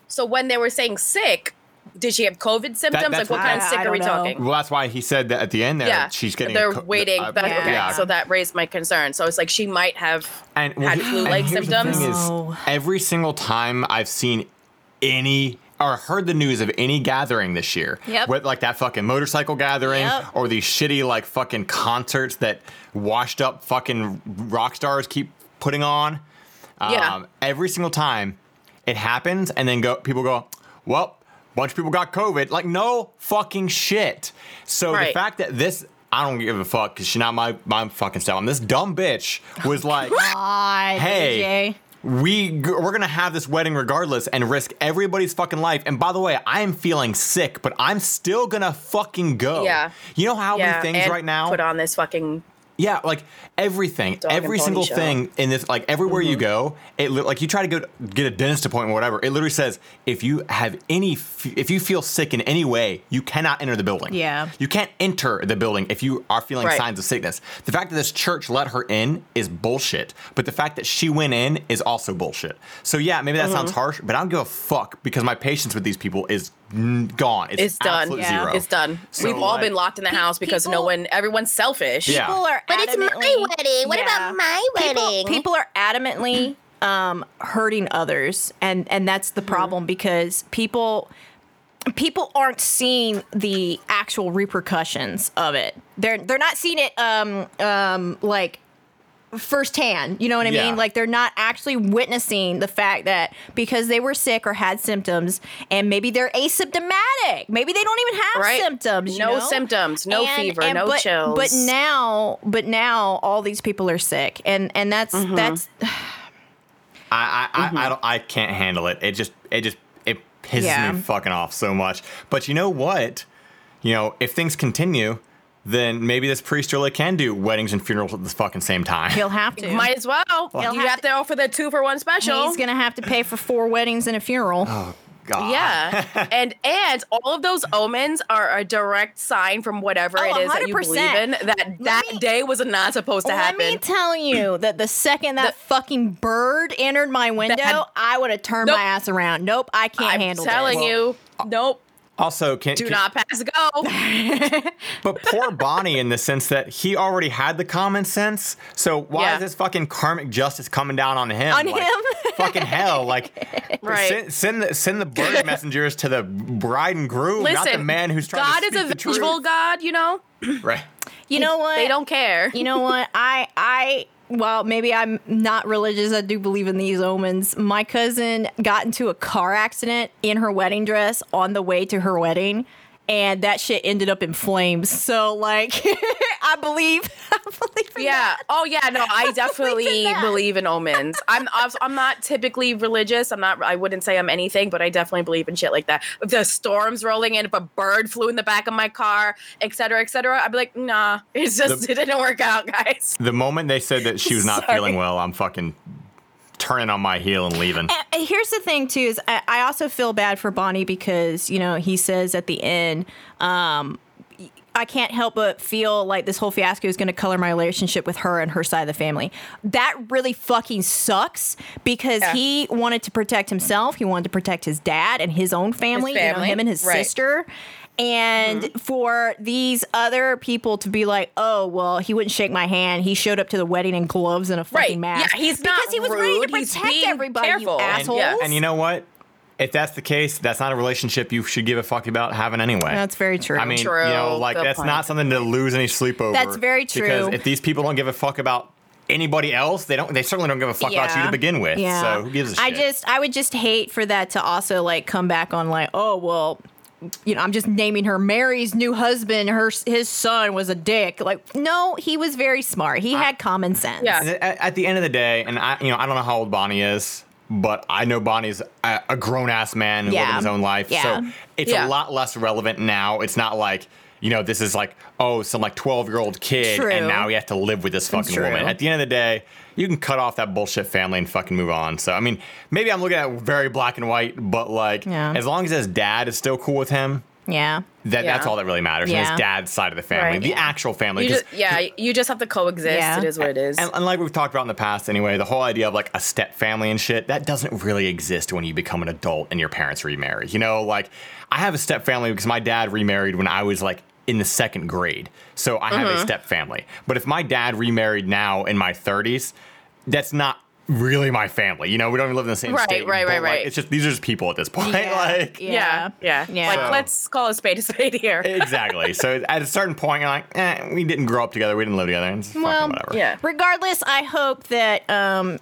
So when they were saying sick, did she have COVID symptoms? that's like what what- kind of sick I are we know. talking? Well, that's why he said that at the end there. yeah, she's getting. They're co- waiting. uh, that, okay, yeah. so that raised my concern. So it's like she might have and well, had he- flu-like and here's the symptoms. thing is, every single time I've seen any or heard the news of any gathering this year, Yep. with like that fucking motorcycle gathering Yep. or these shitty like fucking concerts that washed up fucking rock stars keep putting on. Yeah. Um, every single time it happens, and then go people go, well, bunch of people got COVID. Like no fucking shit. So the fact that this. I don't give a fuck because she's not my my fucking style. And this dumb bitch was like, God, hey. We we're gonna have this wedding regardless and risk everybody's fucking life. And by the way, I am feeling sick, but I'm still gonna fucking go. Yeah. You know how yeah, many things right now? Put on this fucking Yeah, like everything, Dog every single show. Mm-hmm. thing in this, like everywhere you go, it like you try to go get a dentist appointment, or whatever. It literally says if you have any, if you feel sick in any way, you cannot enter the building. Yeah. you can't enter the building if you are feeling Right. signs of sickness. The fact that this church let her in is bullshit, but the fact that she went in is also bullshit. So yeah, maybe that Mm-hmm. sounds harsh, but I don't give a fuck because my patience with these people is gone. It's, It's done. Yeah. zero. It's done. So, We've all like- been locked in the house because no one, everyone's selfish. Yeah. People are But it's my wedding. What Yeah. about my wedding? people are adamantly um, hurting others, and and that's the problem because people people aren't seeing the actual repercussions of it. They're they're not seeing it um, um, like firsthand. You know what I Yeah. mean? Like they're not actually witnessing the fact that because they were sick or had symptoms, and maybe they're asymptomatic. Maybe they don't even have Right. symptoms. you No know? symptoms, no fever, no but, chills. But now, but now, all these people are sick, and and that's Mm-hmm. that's I I, Mm-hmm. I, I don't I can't handle it. It just it just it pisses Yeah. me fucking off so much. But you know what? You know, if things continue, then maybe this priest really can do weddings and funerals at the fucking same time. he'll have to. Might as well. He'll you have have to- to offer the two for one special. He's gonna have to pay for four weddings and a funeral. Oh, God. Yeah, and and all of those omens are a direct sign from whatever Oh, it is that you 100%. believe in that that me- day was not supposed to happen. Let me tell you that the second that fucking bird entered my window, That- I would have turned Nope. my ass around. Nope, I can't I'm handle telling this. you, nope. Also, can, Do can- not pass go. but poor Bonnie in the sense that he already had the common sense. So why Yeah. is this fucking karmic justice coming down on him? On Like, him? fucking hell! Like, Right. Send, send the send the bird messengers to the bride and groom, not the man who's trying to God to is speak a the truth. vengeful God, you know. Right. You know what? They don't care. You know what? I I well, maybe I'm not religious. I do believe in these omens. My cousin got into a car accident in her wedding dress on the way to her wedding. And that shit ended up in flames. So, like, I believe, I believe in Yeah. that. Oh, yeah. No, I definitely that. believe in omens. I'm I'm I'm not typically religious. I'm not. I wouldn't say I'm anything, but I definitely believe in shit like that. If the storms rolling in, if a bird flew in the back of my car, et cetera, et cetera, I'd be like, nah. It's just The- it didn't work out, guys. The moment they said that she was not feeling well, I'm fucking turning on my heel and leaving. Uh, here's the thing too is I, I also feel bad for bonnie because you know he says at the end um I can't help but feel like this whole fiasco is going to color my relationship with her and her side of the family. That really fucking sucks because Yeah. he wanted to protect himself. He wanted to protect his dad and his own family, you know, him and his right. sister. And mm-hmm. for these other people to be like, oh, well, he wouldn't shake my hand. He showed up to the wedding in gloves and a fucking Right. mask. Yeah, he's because not he was ready to rude. He's protect being everybody, careful. you And- yeah. And you know what? If that's the case, that's not a relationship you should give a fuck about having anyway. That's very true. I mean, True. you know, like Good that's point. not something to lose any sleep over. That's very true. Because if these people don't give a fuck about anybody else, they don't. They certainly don't give a fuck about you to begin with. Yeah. So who gives a shit? I just, I would just hate for that to also like come back on like, oh well, you know, I'm just naming her Mary's new husband. Her his son was a dick. Like, no, he was very smart. He had common sense. Yeah. at, at the end of the day, and I, you know, I don't know how old Bonnie is, but I know Bonnie's a, a grown ass man and Yeah. living his own life. Yeah. So it's Yeah. a lot less relevant now. It's not like. You know, this is like, oh, some like 12 year old kid, True. and now he has to live with this fucking True. woman. At the end of the day, you can cut off that bullshit family and fucking move on. So, I mean, maybe I'm looking at very black and white, but like, Yeah. as long as his dad is still cool with him, Yeah. that, that's all that really matters. And Yeah. his dad's side of the family, Right. the Yeah. actual family. You 'cause- just, yeah, you just have to coexist. Yeah. It is what it is. and, and like we've talked about in the past anyway, the whole idea of like a step family and shit, that doesn't really exist when you become an adult and your parents remarry. You know, like I have a step family because my dad remarried when I was like in the second grade. So I have a mm-hmm. step family. But if my dad remarried now in my 30s, that's not really my family. You know, we don't even live in the same Right, state. right, but, right, like, right. It's just these are just people at this point. Yeah. Like Yeah, yeah, Yeah. Like, So- let's call a spade a spade here. exactly. So at a certain point, you're like, eh, we didn't grow up together. We didn't live together. And it's fucking Well, whatever. yeah. Regardless, I hope that um,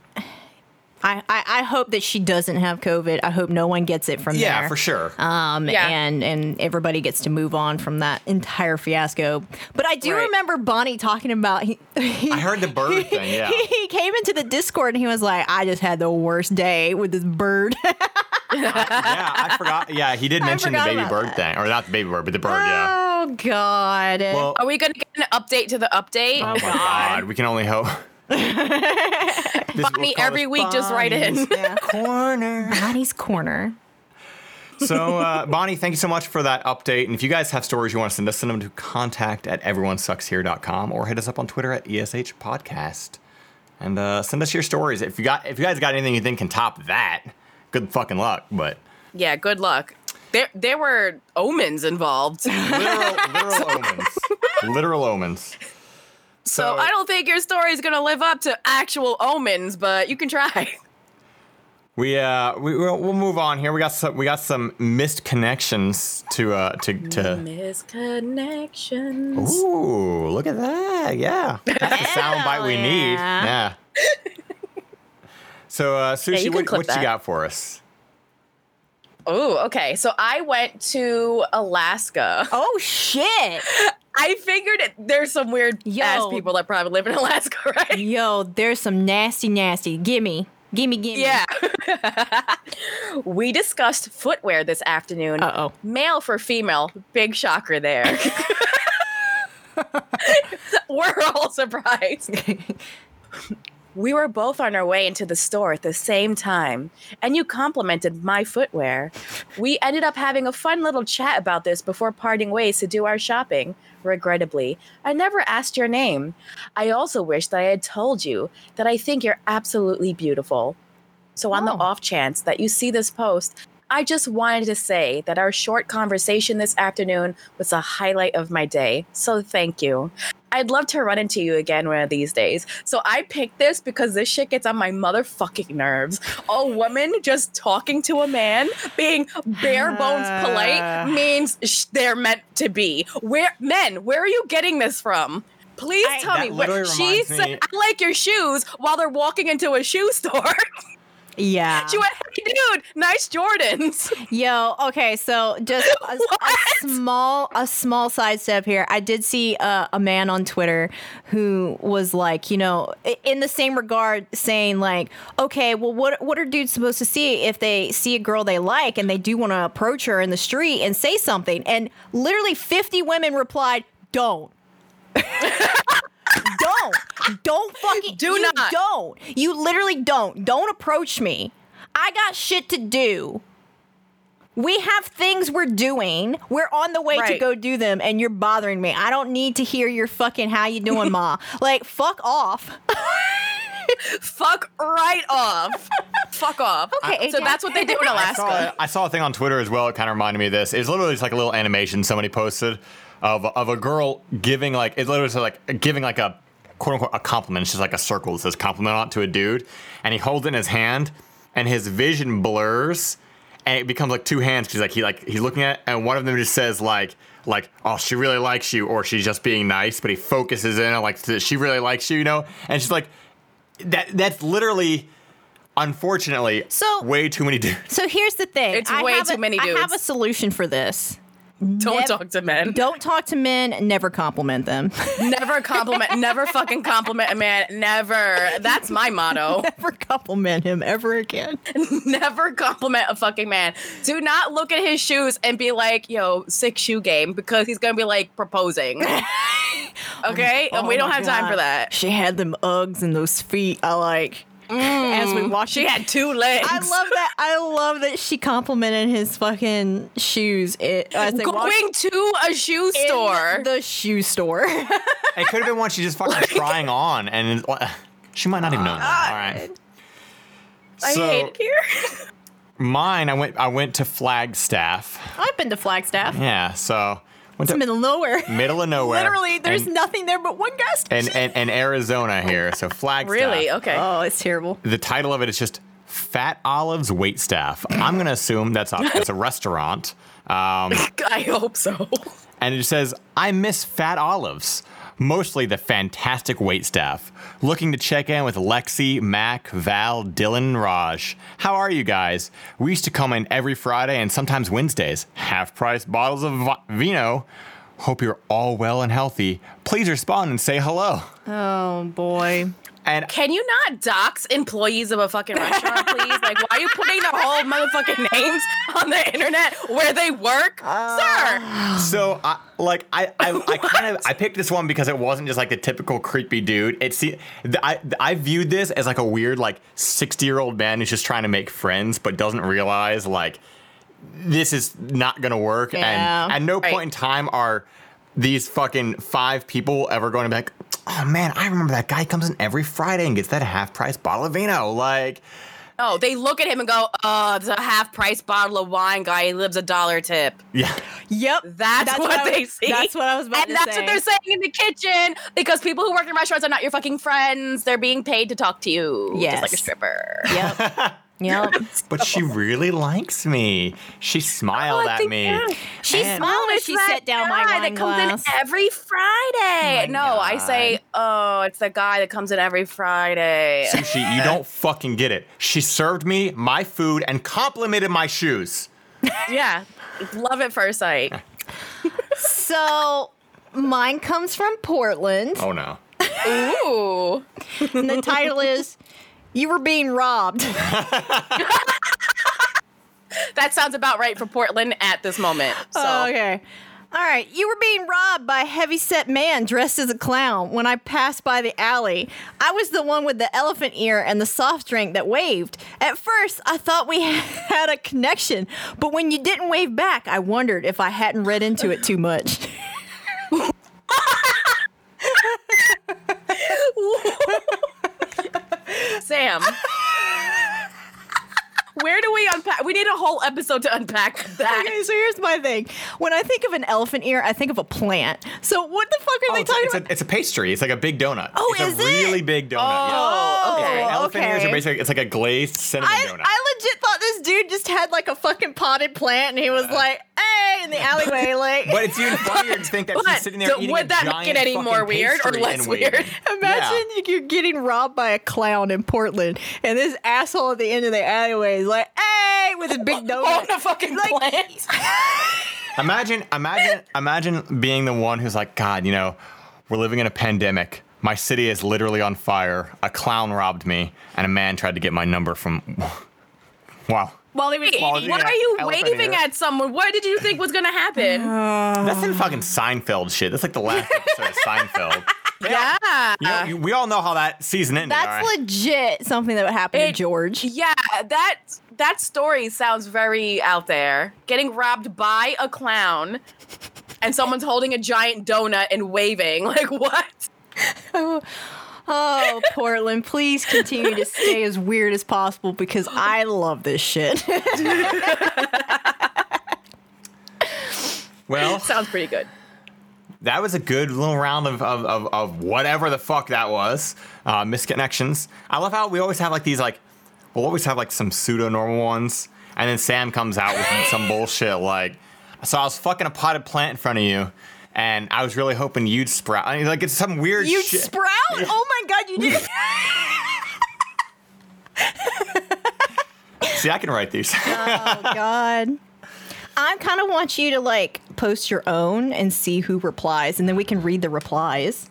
I, I I hope that she doesn't have COVID. I hope no one gets it from Yeah, there. Yeah, for sure. Um, Yeah. and and everybody gets to move on from that entire fiasco. But I do Right. remember Bonnie talking about. He, he, I heard the bird thing. Yeah. he, he came into the Discord and he was like, "I just had the worst day with this bird." yeah, I forgot. Yeah, he did mention the baby bird that. thing, or not the baby bird, but the bird. yeah. Oh God. Well, Are we gonna get an update to the update? Oh, Oh my God, we can only hope. This- Bonnie, every this week, just write in. Bonnie's Corner. Bonnie's corner. So, uh, Bonnie, thank you so much for that update. And if you guys have stories you want to send us, send them to contact at everyonesuckshere.com or hit us up on Twitter at ESH Podcast. And uh, send us your stories. If you got, if you guys got anything you think can top that, good fucking luck. But Yeah, good luck. There, there were omens involved, literal, literal omens, literal omens. So I don't think your story is gonna live up to actual omens, but you can try. We uh we we'll, we'll move on here. We got some we got some missed connections to uh to to. Misconnections. Ooh, look at that! Yeah, that's the sound bite we need. yeah. Yeah. So, uh, Sushi, you can what, clip what you got for us? Oh, okay. So I went to Alaska. Oh shit. I figured it, there's some weird ass people that probably live in Alaska, right? Yo, there's some nasty, nasty. Gimme. Gimme, gimme. Yeah. we discussed footwear this afternoon. Uh-oh. Male for female. Big shocker there. We're all surprised. We were both on our way into the store at the same time, and you complimented my footwear. We ended up having a fun little chat about this before parting ways to do our shopping. Regrettably, I never asked your name. I also wish that I had told you that I think you're absolutely beautiful. So, on the Oh. off chance that you see this post, I just wanted to say that our short conversation this afternoon was a highlight of my day. So, thank you. I'd love to run into you again one of these days. So, I picked this because this shit gets on my motherfucking nerves. A woman just talking to a man, being bare bones polite, ah. means sh- they're meant to be. Where, men, where are you getting this from? Please I- tell me. Literally she reminds said, me- I like your shoes while they're walking into a shoe store. Yeah. She went, hey, dude, nice Jordans. Yo, okay, so just a, a small a small sidestep here. I did see uh, a man on Twitter who was like, you know, in the same regard, saying like, okay, well, what what are dudes supposed to see if they see a girl they like and they do want to approach her in the street and say something? And literally, fifty women replied, "Don't." don't don't fucking Do you not. don't you literally don't don't approach me i got shit to do we have things we're doing we're on the way to go do them and you're bothering me i don't need to hear your fucking how you doing ma like fuck off Fuck right off. Fuck off. Okay, So AJ. that's what they do in I saw, Alaska. I saw a thing on Twitter as well. It kind of reminded me of this. It was literally just like a little animation somebody posted of of a girl giving like it literally said like giving like a quote unquote a compliment. It's just like a circle that says compliment on to a dude, and he holds it in his hand, and his vision blurs, and it becomes like two hands. He's like he like he's looking at, it, and one of them just says like like oh she really likes you or she's just being nice, but he focuses in on like she really likes you, you know, and she's like that that's literally. Unfortunately, So- way too many dudes. so here's the thing It's I way have too a- many i have a solution for this Don't talk to men. don't talk to men never compliment them Never compliment. never fucking compliment a man. Never. That's my motto. never compliment him ever again never compliment a fucking man. Do not look at his shoes and be like, yo, sick shoe game, because he's gonna be like proposing. okay? and we Oh don't have time for that. She had them Uggs and those feet. I like. As we mm. watched, She had two legs. I love that. I love that she complimented his fucking shoes. It, as they walked going to a shoe in store. the shoe store. It could have been one she just fucking trying on, and she might not even know that. All right. I So hate it here. mine, I went. I went to Flagstaff. I've been to Flagstaff. Yeah. So It's to- middle of nowhere. middle of nowhere. Literally, there's and, nothing there but one gas and, station. and, and Arizona here. So Flagstaff. Really? Okay. oh, it's terrible. The title of it is just Fat Olives Wait Staff. I'm gonna assume that's a, that's a restaurant. Um, I hope so. and it says, I miss Fat Olives. Mostly the fantastic wait staff. Looking to check in with Lexi, Mac, Val, Dylan, Raj. How are you guys? We used to come in every Friday and sometimes Wednesdays. Half price bottles of vino. Hope you're all well and healthy. Please respond and say hello. Oh boy. And Can you not dox employees of a fucking restaurant, please? Like, why are you putting their whole motherfucking names on the internet where they work, uh, sir? So I like I I, I kind of I picked this one because it wasn't just like the typical creepy dude. It's the I I viewed this as like a weird like sixty year old man who's just trying to make friends but doesn't realize like this is not gonna work. Yeah. And at no Right. point in time are these fucking five people ever going to be like, oh man, I remember that guy comes in every Friday and gets that half price bottle of vino. Like, Oh, they look at him and go, uh, "Oh, it's a half price bottle of wine, guy. He lives a dollar tip." yeah. Yep. That's, what, I they was- see. That's what I was about and to say. And that's what they're saying in the kitchen because people who work in restaurants are not your fucking friends. They're being paid to talk to you, just like a stripper. Yep. yep. But she really likes me. She oh, smiled Oh, at me. yeah. She And- smiled as she that set down my guy wine that comes glass. in every Friday. Oh my no, I say, oh, it's the guy that comes in every Friday. Sushi, you don't fucking get it. She served me my food and complimented my shoes. yeah, love at first sight. So mine comes from Portland, Oh no. Ooh, and the title is "You Were Being Robbed." that sounds about right for Portland at this moment. So Oh, okay. All right, you were being robbed by a heavy-set man dressed as a clown when I passed by the alley. I was the one with the elephant ear and the soft drink that waved. At first, I thought we had a connection, but when you didn't wave back, I wondered if I hadn't read into it too much. Sam. Where do we unpack? We need a whole episode to unpack that. Okay, so here's my thing. When I think of an elephant ear, I think of a plant. So what the fuck are Oh, they it's, a, talking it's, about? a, it's a pastry. It's like a big donut. Oh, it's is a it? really big donut. Oh, yeah. okay. Yeah, Elephant ears are basically it's like a glazed cinnamon I, donut. I legit thought this dude just had like a fucking potted plant and he was like, hey, in the alleyway, like. but it's even funnier to think that But she's sitting there so eating would a that make giant it any more weird or pastry less and waving. weird? Imagine you're getting robbed by a clown in Portland, and this asshole at the end of the alleyway is like, "Hey," with his big donut. On a fucking Like- plant. Imagine, imagine, imagine being the one who's like, God, you know, we're living in a pandemic. My city is literally on fire. A clown robbed me, and a man tried to get my number from. Wow. While he was Wait, Well, eating. Why yeah, are you waving ear. at someone? What did you think was gonna happen? That's some fucking Seinfeld shit. That's like the last episode of Seinfeld. yeah. You know, you- we all know how that season ended. That's all right? legit something that would happen to George. Yeah, that that story sounds very out there. Getting robbed by a clown and someone's holding a giant donut and waving. Like what? Oh, Portland, please continue to stay as weird as possible because I love this shit. Well, Sounds pretty good. that was a good little round of, of, of, of whatever the fuck that was. Uh, misconnections. I love how we always have like these like we'll always have like some pseudo normal ones, and then Sam comes out with some bullshit like, so I was fucking a potted plant in front of you, and I was really hoping you'd sprout. I mean, like it's some weird you shit. sprout? Oh my god, you did. See, I can write these. oh god. I kind of want you to like post your own and see who replies, and then we can read the replies.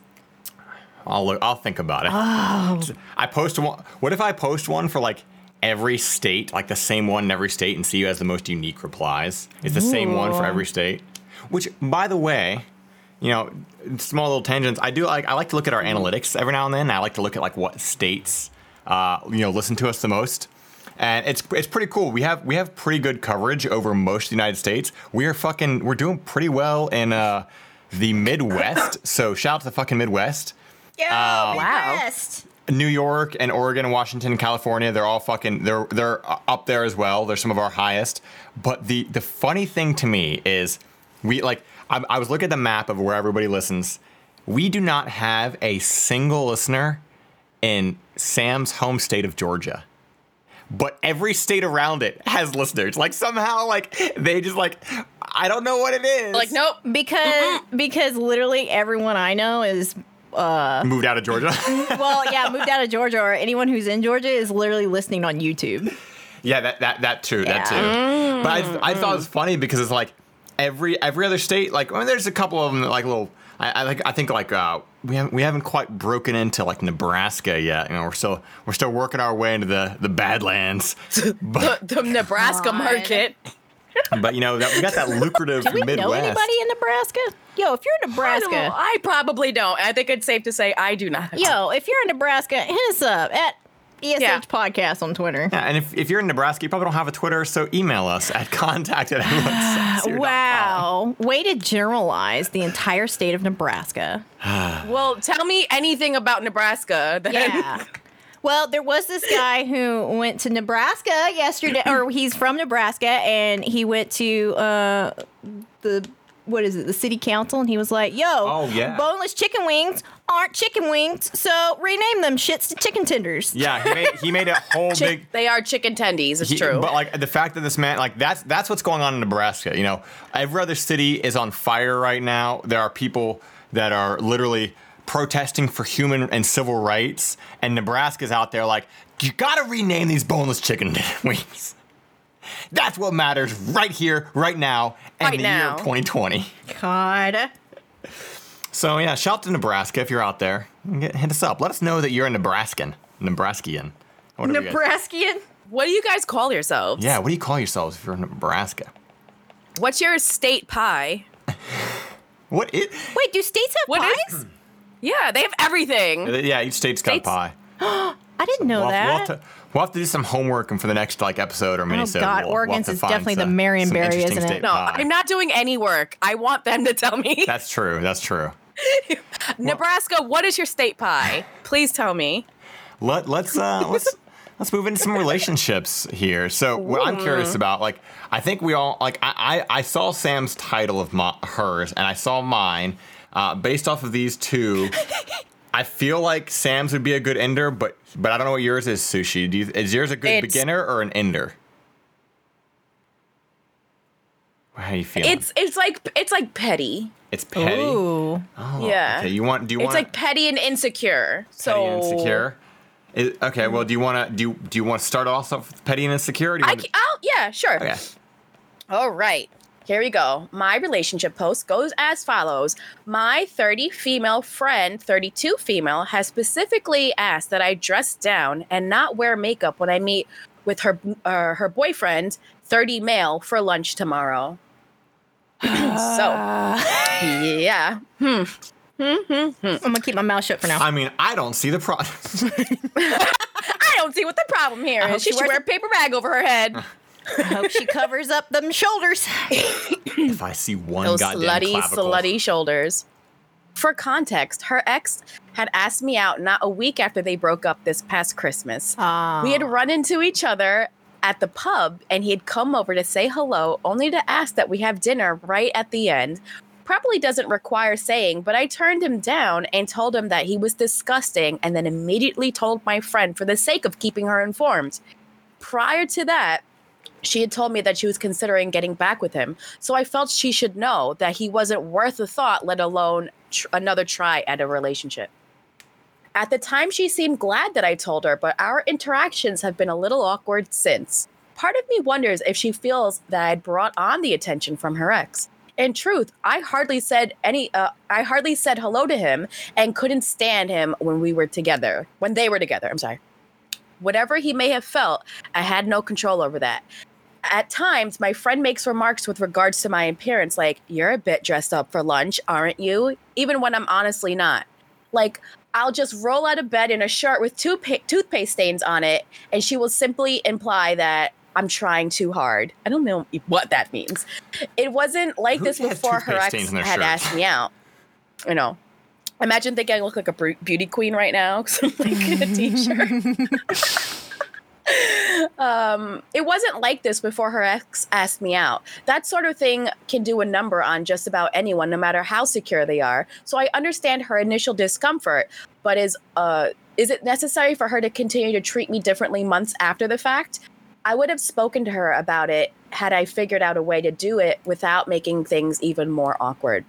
I'll look. I'll think about it. Oh. I post one. What if I post one for like every state, like the same one in every state, and see who has the most unique replies? It's the same one for every state. Which, by the way, you know, small little tangents. I do like. I like to look at our analytics every now and then. I like to look at like what states, uh, you know, listen to us the most. And it's it's pretty cool. We have we have pretty good coverage over most of the United States. We are fucking we're doing pretty well in uh, the Midwest. so shout out to the fucking Midwest. Yo, Uh, Wow. Midwest. New York and Oregon and Washington and California, they're all fucking they're they're up there as well. They're some of our highest. But the the funny thing to me is we like I, I was looking at the map of where everybody listens. We do not have a single listener in Sam's home state of Georgia. But every state around it has listeners. Like somehow, like they just like I don't know what it is. Like, nope. Because because literally everyone I know is uh, moved out of Georgia. well, yeah, moved out of Georgia or anyone who's in Georgia is literally listening on YouTube. Yeah, that that that too, that Yeah. too. But I, I thought it was funny because it's like every every other state, like I mean, there's a couple of them that like little. I, I think I think like uh, we haven't we haven't quite broken into like Nebraska yet. You know, we're still we're still working our way into the the Badlands. But The, the Nebraska God. market. but you know that we got that lucrative Do we Midwest. know anybody in Nebraska? Yo, if you're in I, Nebraska, I probably don't. I think it's safe to say I do not. yo, if you're in Nebraska, hit us up at ESH Yeah. Podcast on Twitter. Yeah, and if, if you're in Nebraska, you probably don't have a Twitter, so email us at contact at Wow. Way to generalize the entire state of Nebraska. Well, tell me anything about Nebraska. Then. Yeah. Well, there was this guy who went to Nebraska yesterday, or he's from Nebraska, and he went to uh, the what is it, the city council, and he was like, "Yo, Oh, yeah. boneless chicken wings aren't chicken wings, so rename them shits to chicken tenders." Yeah, he made he made a whole Chick- big they are chicken tendies. It's He- true. But like the fact that this man, like that's that's what's going on in Nebraska. You know, every other city is on fire right now. There are people that are literally protesting for human and civil rights, and Nebraska's out there like, you gotta rename these boneless chicken wings. That's what matters right here, right now, and Right the year now. of 2020. God. So yeah, shout out to Nebraska if you're out there. Get, hit us up. Let us know that you're a Nebraskan, Nebraskian. Whatever Nebraskian. what do you guys call yourselves? Yeah, what do you call yourselves if you're in Nebraska? What's your state pie? What it? Wait, do states have What pies? is? Yeah, they have everything. Uh, yeah, each state's got a States- pie. I didn't know We'll have, we'll, that. have to, we'll have to do some homework and for the next like episode or mini. Oh, God, Oregon's is definitely the Marionberry, isn't it? No, I'm not doing any work. I want them to tell me. That's true. That's true. Nebraska, what is your state pie? Please tell me. Let let's uh let's let's move into some relationships here. So what I'm curious about, like, I think we all like I I, I saw Sam's title of my, hers and I saw mine. Uh, based off of these two, I feel like Sam's would be a good ender, but but I don't know what yours is. Sushi, Do you, is yours a good It's- beginner or an ender? How you feeling? It's it's like it's like petty. It's petty. Ooh. Oh, Yeah. Okay. You want? Do you want? It's like petty and insecure. So petty and insecure. Is, okay. Well, do you want to do? you- Do you want to start off with petty and insecure? Or do you I want ca- I'll, yeah, sure. okay. All right. Here we go. My relationship post goes as follows. My 30 female friend, 32 female, has specifically asked that I dress down and not wear makeup when I meet with her uh, her boyfriend, 30 male, for lunch tomorrow. so, yeah. Hmm. Mm-hmm. I'm gonna keep my mouth shut for now. I mean, I don't see the problem. I don't see what the problem here I hope is. She she should wear a paper bag over her head. I hope she covers up them shoulders. if I see one Those goddamn slutty, clavicle. slutty shoulders. For context, her ex had asked me out not a week after they broke up this past Christmas. Ah. We had run into each other at the pub, and he had come over to say hello, only to ask that we have dinner right at the end. Probably doesn't require saying, but I turned him down and told him that he was disgusting, and then immediately told my friend for the sake of keeping her informed. Prior to that, she had told me that she was considering getting back with him, so I felt she should know that he wasn't worth a thought, let alone tr- another try at a relationship. At the time, she seemed glad that I told her, but our interactions have been a little awkward since. Part of me wonders if she feels that I'd brought on the attention from her ex. In truth, I hardly said any. Uh, I hardly said hello to him, and couldn't stand him when we were together. When they were together, I'm sorry. Whatever he may have felt, I had no control over that. At times, my friend makes remarks with regards to my appearance, like, You're a bit dressed up for lunch, aren't you? Even when I'm honestly not. Like, I'll just roll out of bed in a shirt with toothpa- toothpaste stains on it, and she will simply imply that I'm trying too hard. I don't know what that means. It wasn't like Who this before her ex stains in their had shirt? asked me out. You know, imagine thinking I look like a beauty queen right now because I'm like in a t-shirt. Um, it wasn't like this before her ex asked me out. That sort of thing can do a number on just about anyone, no matter how secure they are. So I understand her initial discomfort, but is uh is it necessary for her to continue to treat me differently months after the fact? I would have spoken to her about it had I figured out a way to do it without making things even more awkward.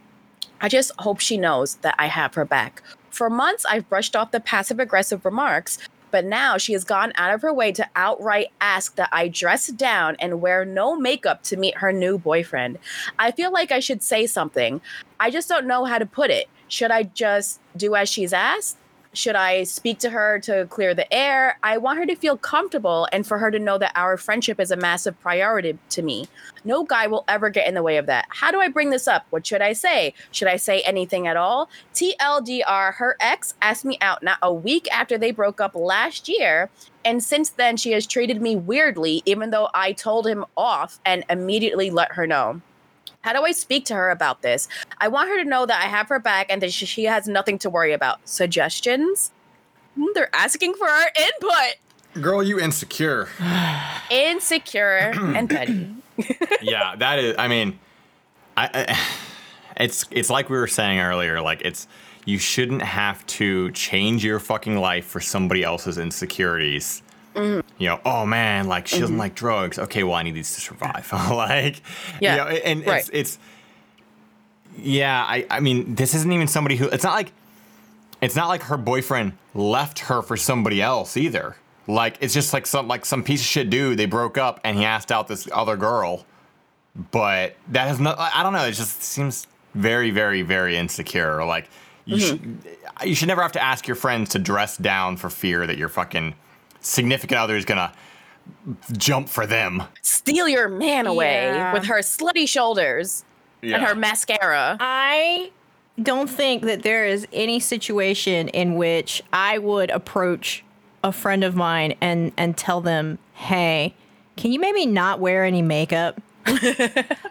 I just hope she knows that I have her back. For months, I've brushed off the passive aggressive remarks, but now she has gone out of her way to outright ask that I dress down and wear no makeup to meet her new boyfriend. I feel like I should say something. I just don't know how to put it. Should I just do as she's asked? Should I speak to her to clear the air? I want her to feel comfortable and for her to know that our friendship is a massive priority to me. No guy will ever get in the way of that. How do I bring this up? What should I say? Should I say anything at all? TLDR, her ex asked me out not a week after they broke up last year. And since then, she has treated me weirdly, even though I told him off and immediately let her know. How do I speak to her about this? I want her to know that I have her back and that she, she has nothing to worry about. Suggestions? Hmm, They're asking for our input. Girl, you insecure. Insecure and petty. yeah, that is. I mean, I, I, it's it's like we were saying earlier. Like it's you shouldn't have to change your fucking life for somebody else's insecurities. Mm-hmm. You know, oh man, like she doesn't mm-hmm. like drugs. Okay, well I need these to survive. like, Yeah, you know, and right. it's it's yeah. I I mean, this isn't even somebody who. It's not like it's not like her boyfriend left her for somebody else either. Like it's just like some like some piece of shit dude. They broke up and he asked out this other girl, but that has no. I don't know. It just seems very, very, very insecure. Like you mm-hmm. should you should never have to ask your friends to dress down for fear that you're fucking significant other is gonna jump for them. Steal your man away Yeah. with her slutty shoulders and her mascara. I don't think that there is any situation in which I would approach a friend of mine and and tell them, "Hey, can you maybe not wear any makeup?"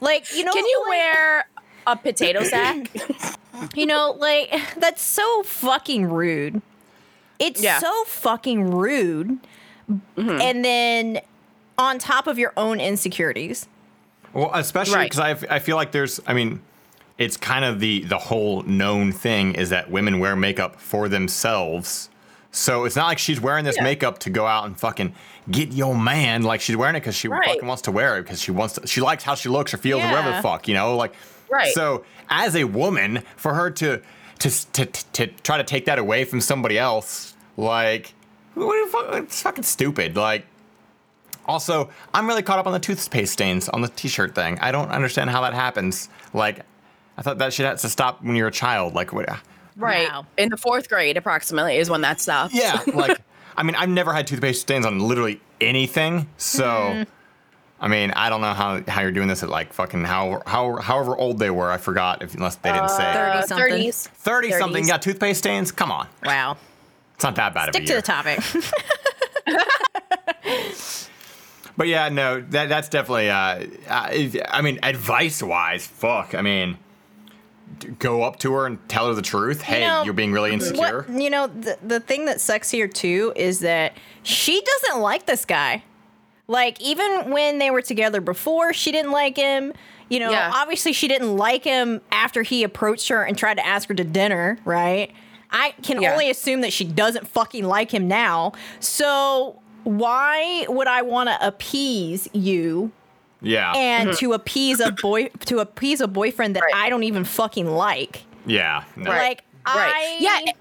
like, you know, Can you like- wear a potato sack? You know, like that's so fucking rude. It's Yeah. so fucking rude. Mm-hmm. And then on top of your own insecurities. Well, especially Right. because I, I feel like there's, I mean, it's kind of the the whole known thing is that women wear makeup for themselves. So it's not like she's wearing this Yeah. makeup to go out and fucking get your man. Like she's wearing it because she Right. fucking wants to wear it because she wants to. She likes how she looks or feels or whatever the fuck, you know. Like, Right. So as a woman, for her to to to to try to take that away from somebody else, like, what the fuck? It's fucking stupid. Like. Also, I'm really caught up on the toothpaste stains on the t-shirt thing. I don't understand how that happens. Like, I thought that shit has to stop when you're a child. Like, what? Uh, right. Wow. In the fourth grade, approximately, is when that stops. Yeah, like, I mean, I've never had toothpaste stains on literally anything. So, mm-hmm. I mean, I don't know how, how you're doing this at like fucking how, how however old they were. I forgot if unless they didn't say Thirty Uh, something. 30s. thirty something. 30s. Got toothpaste stains. Come on, Wow. it's not that bad Stick of a to the topic. But yeah, no, that that's definitely. Uh, I, I mean, advice wise, fuck. I mean, go up to her and tell her the truth. Hey, know, you're being really insecure. What, you know, the, the thing that sucks here too is that she doesn't like this guy. Like, even when they were together before, she didn't like him. You know, Yeah. obviously, she didn't like him after he approached her and tried to ask her to dinner, right? I can Yeah. only assume that she doesn't fucking like him now. So, why would I want to appease you Yeah. and to appease a boy to appease a boyfriend that Mm-hmm. Right. I don't even fucking like? yeah. No. Right. Like, I Yeah. it-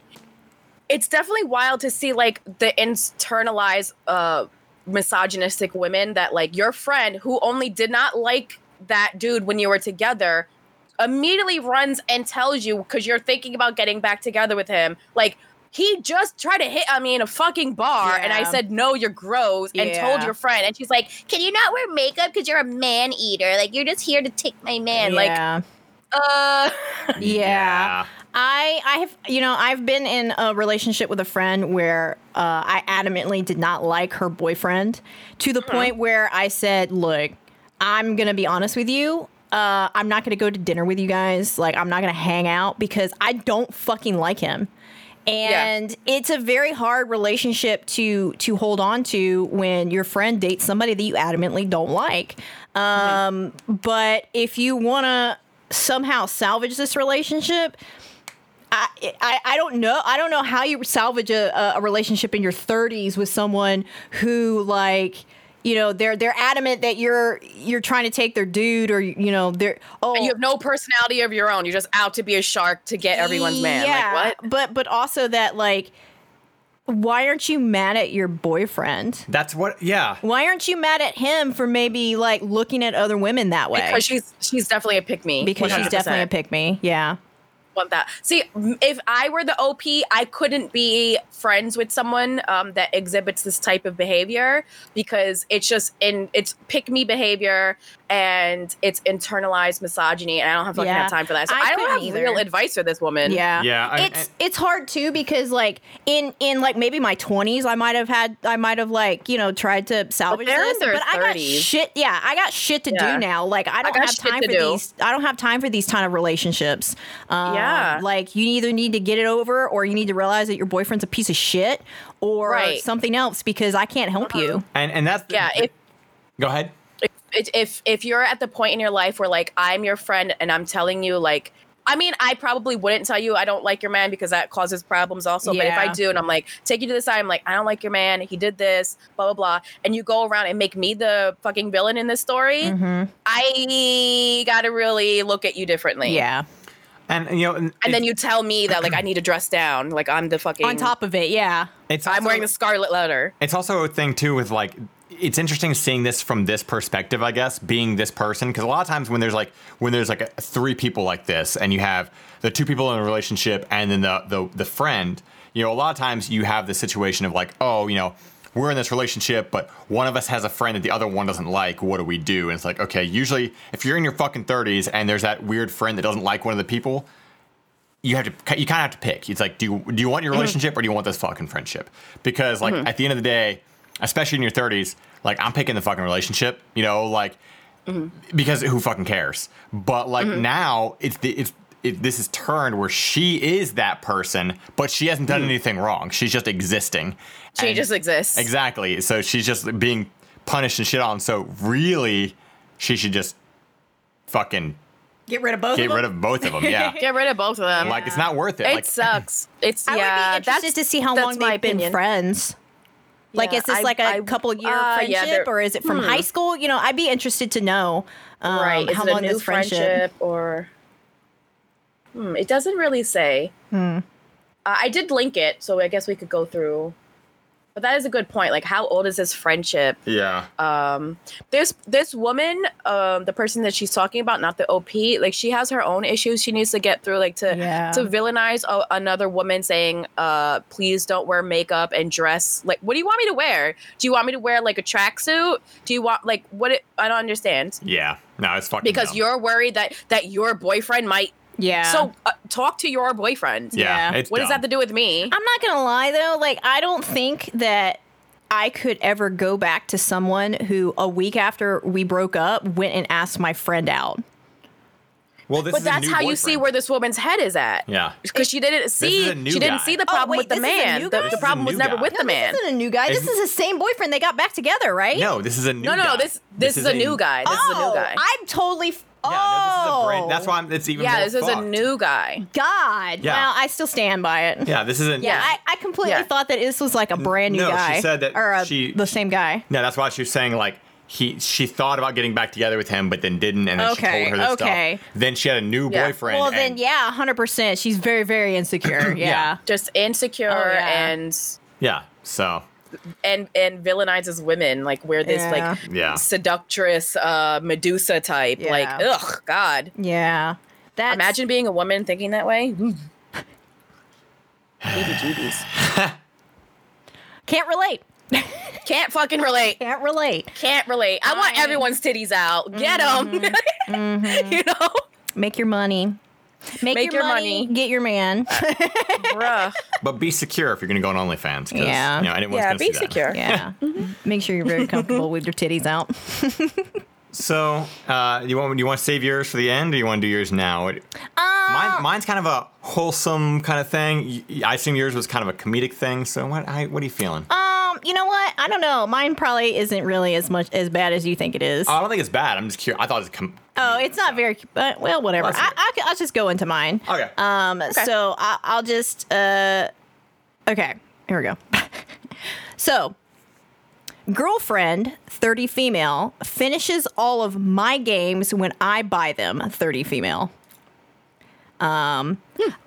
It's definitely wild to see like the internalized uh misogynistic women that like your friend who only did not like that dude when you were together immediately runs and tells you because you're thinking about getting back together with him. Like he just tried to hit on me in a fucking bar and I said no you're gross and told your friend. And she's like can you not wear makeup because you're a man eater? Like you're just here to take my man. Like yeah. uh Yeah. I I have you know I've been in a relationship with a friend where uh, I adamantly did not like her boyfriend to the point where I said, "Look, I'm gonna be honest with you. Uh, I'm not gonna go to dinner with you guys. Like, I'm not gonna hang out because I don't fucking like him." and it's a very hard relationship to to hold on to when your friend dates somebody that you adamantly don't like. Um, But if you want to somehow salvage this relationship, I, I, I don't know. I don't know how you salvage a, a relationship in your 30s with someone who like you know they're they're adamant that you're you're trying to take their dude or you know they're oh And you have no personality of your own. You're just out to be a shark to get everyone's man. Yeah, Like what? But but also that like why aren't you mad at your boyfriend? That's what. Yeah. Why aren't you mad at him for maybe like looking at other women that way? Because she's she's definitely a pick me. because she's 100%. definitely a pick me. Yeah. Want that. See, if I were the OP, I couldn't be friends with someone um, that exhibits this type of behavior because it's just in it's pick me behavior and it's internalized misogyny, and I don't have fucking Yeah. have time for that. So I I, don't have either. real advice for this woman. Yeah. Yeah, I- it's it's hard too because like in in like maybe my 20s I might have had I might have like, you know, tried to salvage they're this, their but I got shit. Yeah, I got shit to Yeah. do now. Like I don't got have time for do. these I don't have time for these kind of relationships. Um, Yeah. Like you either need to get it over or you need to realize that your boyfriend's a piece of shit or Right. something else because I can't help you. and and that's Yeah, if Go ahead. If if if you're at the point in your life where like I'm your friend and I'm telling you like I mean, I probably wouldn't tell you I don't like your man because that causes problems also. But if I do and I'm like, take you to the side, I'm like, I don't like your man. He did this, blah, blah, blah. And you go around and make me the fucking villain in this story, Mm-hmm. I gotta really look at you differently. Yeah. And you know, and, And then you tell me that like I need to dress down. Like I'm the fucking On top of it, yeah. it's I'm wearing the scarlet letter. It's also a thing too with like it's interesting seeing this from this perspective, I guess, being this person because a lot of times when there's like when there's like a, three people like this and you have the two people in a relationship and then the the the friend, you know, a lot of times you have the situation of like, oh, you know, we're in this relationship, but one of us has a friend that the other one doesn't like. What do we do? And it's like, okay, usually if you're in your fucking 30s and there's that weird friend that doesn't like one of the people, you have to you kind of have to pick. It's like, do you, do you want your mm-hmm. relationship or do you want this fucking friendship? Because like mm-hmm. at the end of the day, especially in your 30s, like I'm picking the fucking relationship. You know, like because who fucking cares? But like mm-hmm. now, it's the it's. It, this is turned where she is that person, but she hasn't done mm. anything wrong. She's just existing. She And- just exists. Exactly. So she's just being punished and shit on. So really, she should just fucking Get rid of both of them. get rid of both of them. Yeah. Get rid of both of them. Like it's not worth it. it like sucks. It's I yeah. would be interested that's- to see how long my they've been opinion. friends. Like, Yeah, is this I- like a I- couple year uh, friendship, they're- or is it from high school? You know, I'd be interested to know um, right? How long this friendship. friendship or? Hmm, it doesn't really say. Hmm. Uh, I did link it, so I guess we could go through. But that is a good point. Like, how old is this friendship? yeah. Um, this this woman, um, the person that she's talking about, not the OP, like she has her own issues she needs to get through. Like to Yeah. to villainize a, another woman, saying, "Uh, please don't wear makeup and dress like. What do you want me to wear? Do you want me to wear like a tracksuit? Do you want like what? It, I don't understand Yeah. No, it's fucking because dumb. you're worried that that your boyfriend might. Yeah. So uh, talk to your boyfriend. yeah. yeah. It's What does that have to do with me? I'm not gonna lie though, like I don't think that I could ever go back to someone who a week after we broke up went and asked my friend out. Well, this But is a that's new how you see where this woman's head is at. Yeah. because she didn't see is a new she didn't guy. see the Oh, problem wait, with the this is a man. The, the This is a problem was never guy. with No, the man. This isn't a new guy. This Isn't- is the same boyfriend. They got back together, right? No, this is a new No, no, guy. no. This this, is, a new guy. This is a new Oh, guy. I'm totally. F- Yeah, no, this is a oh, brand. That's why I'm, it's even yeah, more this is a new guy. God. Yeah. Well, I still stand by it. Yeah, this isn't. Yeah, Yeah. I, I completely Yeah. thought that this was like a brand new no, she guy. said that or uh, she- the same guy. No, that's why she was saying like he she thought about getting back together with him, but then didn't, and then Okay, she told her this okay. stuff. Then she had a new Yeah. boyfriend. Well, then and- yeah, hundred percent. She's very, very insecure. Yeah. Yeah. Just insecure Oh, yeah. and yeah. So and and villainizes women like we're this Yeah. like Yeah. seductress uh Medusa type. Like ugh, God. Yeah. That's, Imagine being a woman thinking that way. Mm. heebie Can't relate. Can't fucking relate. Can't relate. Can't relate. I want um, everyone's titties out. Get them. Mm-hmm. Mm-hmm. you know, Make your money. Make, Make your, your money, money. Get your man. bruh. but be secure if you're gonna go on OnlyFans. Yeah. You know, anyone's Yeah, gonna be see that. secure. Yeah. Mm-hmm. Make sure you're very comfortable with your titties out. So, uh, you want you want to save yours for the end, or you want to do yours now? It- Uh, Mine, mine's kind of a wholesome kind of thing. I assume yours was kind of a comedic thing. So what? I, what are you feeling? Um, you know what? I don't know. Mine probably isn't really as much as bad as you think it is. Oh, I don't think it's bad. I'm just curious. I thought it was. Com- oh, it's not very. But well, whatever. Let's I, hear it. I, can- I'll just go into mine. okay. Um, so I, I'll just uh, okay, here we go. so, girlfriend, thirty female, finishes all of my games when I buy them. Thirty female. Um,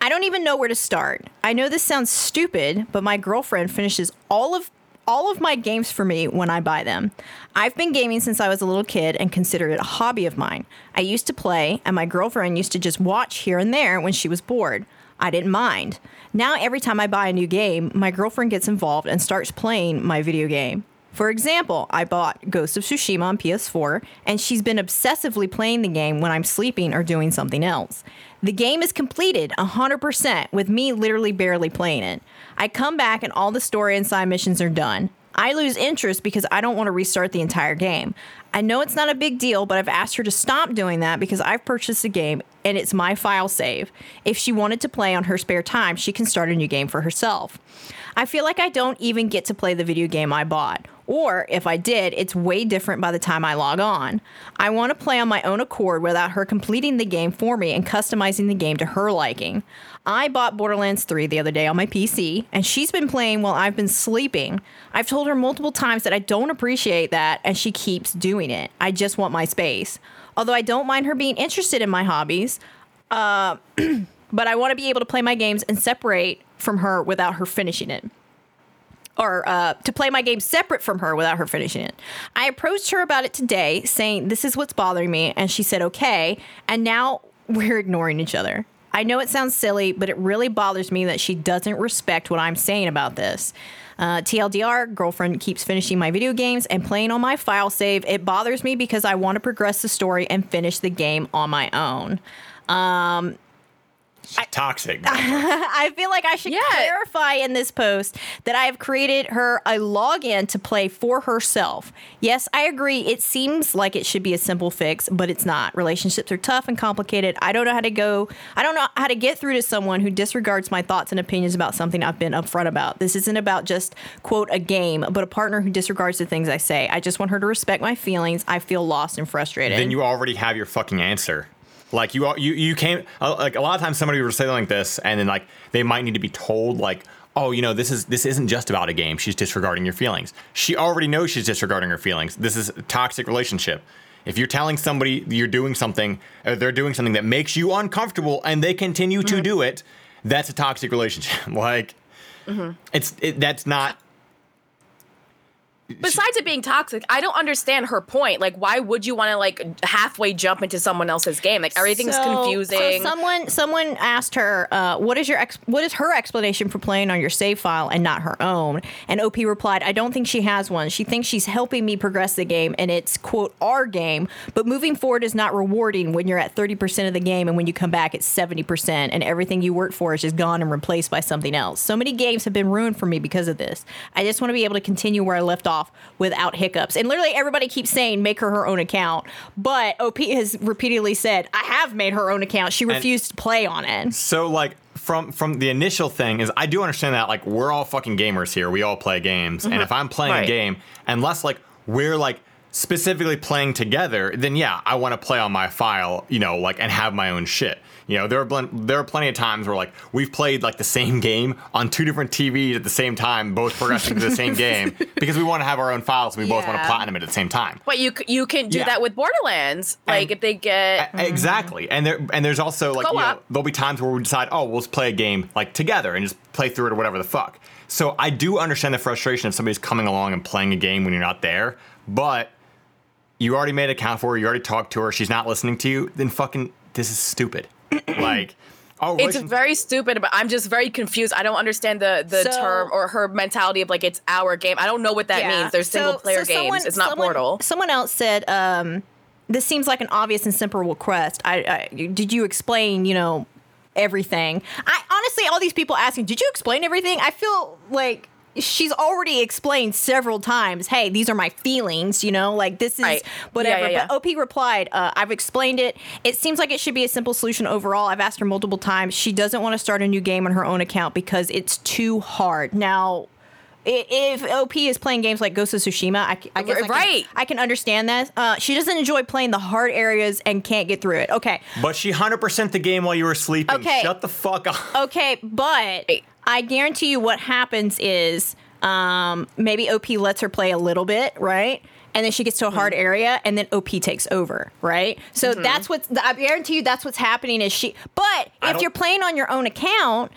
I don't even know where to start. I know this sounds stupid, but my girlfriend finishes all of all of my games for me when I buy them. I've been gaming since I was a little kid and consider it a hobby of mine. I used to play, and my girlfriend used to just watch here and there when she was bored. I didn't mind. Now, every time I buy a new game, my girlfriend gets involved and starts playing my video game. For example, I bought Ghost of Tsushima on PS4, and she's been obsessively playing the game when I'm sleeping or doing something else. The game is completed 100%, with me literally barely playing it. I come back, and all the story and side missions are done. I lose interest because I don't want to restart the entire game. I know it's not a big deal, but I've asked her to stop doing that because I've purchased the game and it's my file save. If she wanted to play on her spare time, she can start a new game for herself. I feel like I don't even get to play the video game I bought. Or if I did, it's way different by the time I log on. I want to play on my own accord without her completing the game for me and customizing the game to her liking. I bought Borderlands 3 the other day on my PC, and she's been playing while I've been sleeping. I've told her multiple times that I don't appreciate that, and she keeps doing it. I just want my space. Although I don't mind her being interested in my hobbies, uh, but I want to be able to play my games and separate from her without her finishing it. Or uh, to play my game separate from her without her finishing it. I approached her about it today, saying, This is what's bothering me. And she said, Okay. And now we're ignoring each other. I know it sounds silly, but it really bothers me that she doesn't respect what I'm saying about this. Uh, TLDR, girlfriend keeps finishing my video games and playing on my file save. It bothers me because I want to progress the story and finish the game on my own. Toxic. I feel like I should Yeah. clarify in this post that I have created her a login to play for herself. Yes, I agree. It seems like it should be a simple fix, but it's not. Relationships are tough and complicated. I don't know how to go, I don't know how to get through to someone who disregards my thoughts and opinions about something I've been upfront about. This isn't about just, quote, a game, but a partner who disregards the things I say. I just want her to respect my feelings. I feel lost and frustrated. then you already have your fucking answer. Like you, you, you came. uh, Like a lot of times, somebody will say like this, and then like they might need to be told like, oh, you know, this is this isn't just about a game. She's disregarding your feelings. She already knows she's disregarding her feelings. This is a toxic relationship. If you're telling somebody you're doing something, or they're doing something that makes you uncomfortable, and they continue to do it, that's a toxic relationship. like, it's it, that's not. Besides it being toxic, I don't understand her point. Like, why would you want to like halfway jump into someone else's game? Like everything's So- confusing. So someone someone asked her, uh, "What is your ex- what is her explanation for playing on your save file and not her own?" And OP replied, "I don't think she has one. She thinks she's helping me progress the game, and it's quote our game. But moving forward is not rewarding when you're at thirty percent of the game, and when you come back, it's seventy percent, and everything you worked for is just gone and replaced by something else. So many games have been ruined for me because of this. I just want to be able to continue where I left off without hiccups. And literally, everybody keeps saying make her her own account, but OP has repeatedly said I have made her own account. She refused to play on it. So like from from the initial thing is I do understand that like we're all fucking gamers here. We all play games. And if mm-hmm. I'm playing a game, unless like we're like specifically playing together, then yeah, I want to play on my file, you know, like and have my own shit. You know, there are blen- there are plenty of times where like we've played like the same game on two different TVs at the same time, both progressing to the same game because we want to have our own files and we both want to Yeah. platinum it at the same time. but you you can do Yeah. that with Borderlands. Like And- if they get A- mm-hmm. Exactly, and there and there's also like you know, there'll be times where we decide, oh, we'll just play a game like together and just play through it or whatever the fuck. So I do understand the frustration if somebody's coming along and playing a game when you're not there, but you already made an account for her, you already talked to her, she's not listening to you, then fucking this is stupid. Like, oh, it's relation- very stupid, but I'm just very confused. I don't understand the the So- term or her mentality of like it's our game. I don't know what that means. There's So- single player so games. someone- it's not someone- Portal. Someone else said, um, "This seems like an obvious and simple request." I, I did you explain? You know everything. I honestly, all these people asking, "Did you explain everything?" I feel like she's already explained several times, hey, these are my feelings, you know, like this is Right. whatever. Yeah, yeah, But OP replied, uh, I've explained it. It seems like it should be a simple solution overall. I've asked her multiple times. She doesn't want to start a new game on her own account because it's too hard. Now, if OP is playing games like Ghost of Tsushima, I, c- I guess I can, Right. I can understand that. Uh, she doesn't enjoy playing the hard areas and can't get through it. Okay. But she 100% the game while you were sleeping. Okay. Shut the fuck up. Okay, but Wait. I guarantee you what happens is um, maybe OP lets her play a little bit, right? And then she gets to a hard mm-hmm. area, and then OP takes over, right? So mm-hmm. that's what I guarantee you that's what's happening. Is she? But if you're playing on your own account,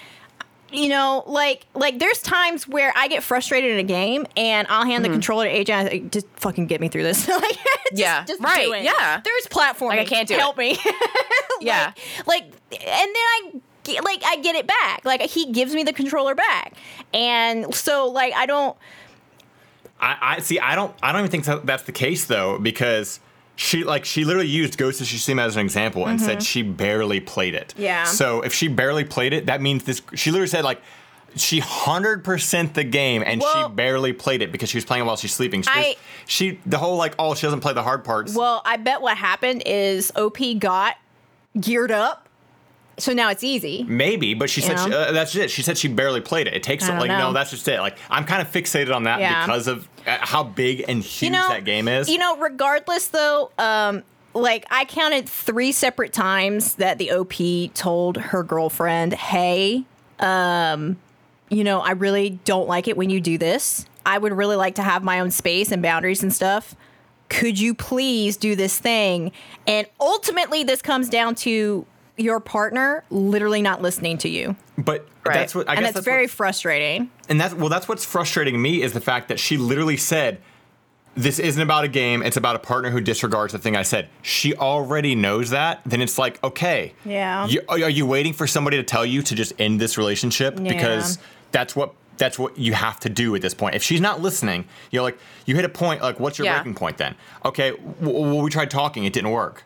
you know, like like there's times where I get frustrated in a game, and I'll hand the mm-hmm. controller to AJ, and I say, just fucking get me through this. like, just, Yeah, just right, do it. yeah. there's platforming. Like, I can't do it. Help me. Yeah. like and then I get- like I get it back. Like he gives me the controller back. And so like I don't I, I see. I don't. I don't even think that's the case though, because she like she literally used Ghost of Tsushima as an example and said she barely played it. Mm-hmm. Yeah. So if she barely played it, that means this. She literally said like. She hundred percent the game, and Well- she barely played it because she was playing it while she's sleeping. She, I- she the whole like, oh, she doesn't play the hard parts. well, I bet what happened is OP got geared up. So now it's easy. Maybe, but she said she, uh, that's it. She said she barely played it. It takes I don't like know. no, that's just it. Like I'm kind of fixated on that Yeah. because of uh, how big and huge You know that game is. You know, regardless though, um like I counted three separate times that the OP told her girlfriend, "Hey, um, you know, I really don't like it when you do this. I would really like to have my own space and boundaries and stuff. Could you please do this thing?" And ultimately this comes down to your partner literally not listening to you. but Right. that's what I and guess it's that's very what- frustrating. and that's well, that's what's frustrating me is the fact that she literally said. This isn't about a game. It's about a partner who disregards the thing I said. She already knows that. Then it's like, okay, Yeah. You, are you waiting for somebody to tell you to just end this relationship because that's what that's what you have to do at this point. If she's not listening, you're like, you hit a point. Like, what's your Yeah. breaking point then? Okay, well, we tried talking. It didn't work.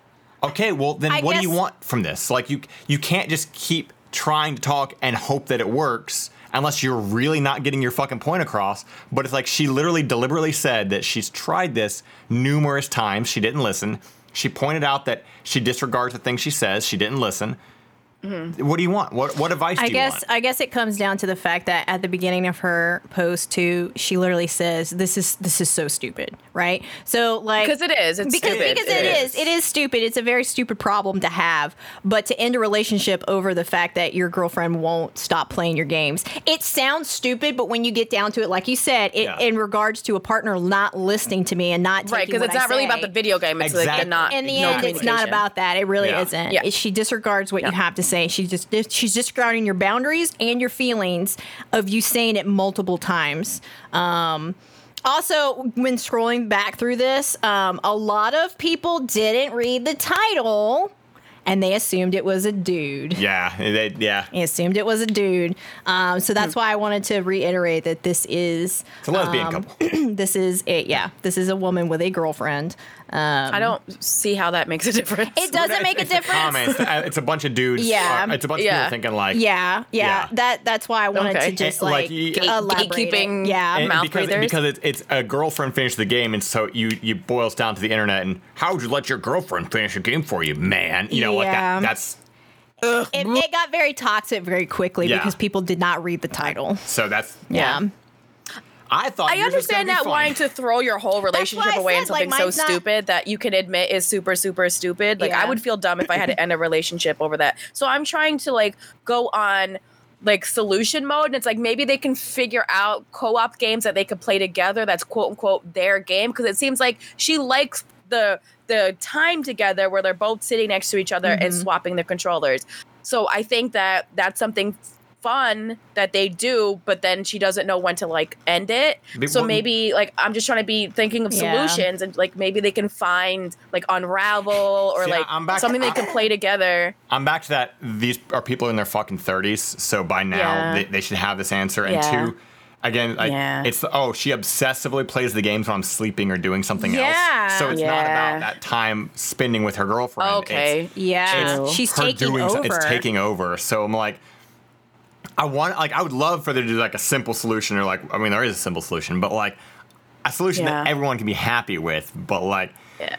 Okay, well then, I what do you want from this? Like, you you can't just keep trying to talk and hope that it works unless you're really not getting your fucking point across. But it's like she literally deliberately said that she's tried this numerous times. She didn't listen. She pointed out that she disregards the things she says. She didn't listen. What do you want? What what advice Mm-hmm. I do you guess want? I guess it comes down to the fact that at the beginning of her post too, she literally says, "This is this is so stupid," right? So like Because it is. It's because stupid. because It it is. is it is stupid. It's a very stupid problem to have. But to end a relationship over the fact that your girlfriend won't stop playing your games, it sounds stupid. But when you get down to it, like you said, it, Yeah. in regards to a partner not listening to me and not right because what it's I not really about the video game. It's like Exactly. the not. in the no end, it's not about that. It really Yeah. isn't. Yeah. She disregards what you have to say. She just she's disregarding your boundaries and your feelings of you saying it multiple times. Um, also, when scrolling back through this, um, a lot of people didn't read the title, and they assumed it was a dude. yeah, they, yeah. They assumed it was a dude. Um, so that's why I wanted to reiterate that this is It's a lesbian um, couple. this is it. yeah this is a woman with a girlfriend. Um, I don't see how that makes a difference. It doesn't make a It's the difference. comments. Uh, It's a bunch of dudes. Yeah. uh, It's a bunch Yeah. of people thinking like. Yeah, yeah, Yeah. That that's why I wanted Okay. to just And, like, like, you- Gate- elaborate it. gatekeeping Yeah, And mouth because breathers. because it's, it's a girlfriend finished the game, and so you you boils down to the internet and how would you let your girlfriend finish a game for you, man? You know, like Yeah. that. That's it, it got very toxic very quickly Yeah. because people did not read the title. so that's. Yeah, I thought I yours was gonna understand be that wanting to throw your whole relationship I away in said, like, something so not- stupid that you can admit is super super stupid. Like I would feel dumb if I had to end a relationship over that. So I'm trying to like go on like solution mode and it's like maybe they can figure out co-op games that they could play together that's quote unquote their game because it seems like she likes the the time together where they're both sitting next to each other and Mhm. swapping the controllers. So I think that that's something fun that they do, but then she doesn't know when to like end it. But So maybe like I'm just trying to be thinking of Yeah. solutions and like maybe they can find like Unravel or See, like I'm back- something they I- can play together. I'm back to that. These are people in their fucking 30s, so by now Yeah. they, they should have this answer. And Yeah. two, again, like, Yeah. it's the, oh, she obsessively plays the games when I'm sleeping or doing something Yeah. else. So it's not about that time spending with her girlfriend. Okay. It's yeah. True. She's taking doing over. it's taking over. So I'm like, I want like I would love for there to be like a simple solution or like I mean there is a simple solution, but like a solution that everyone can be happy with. But like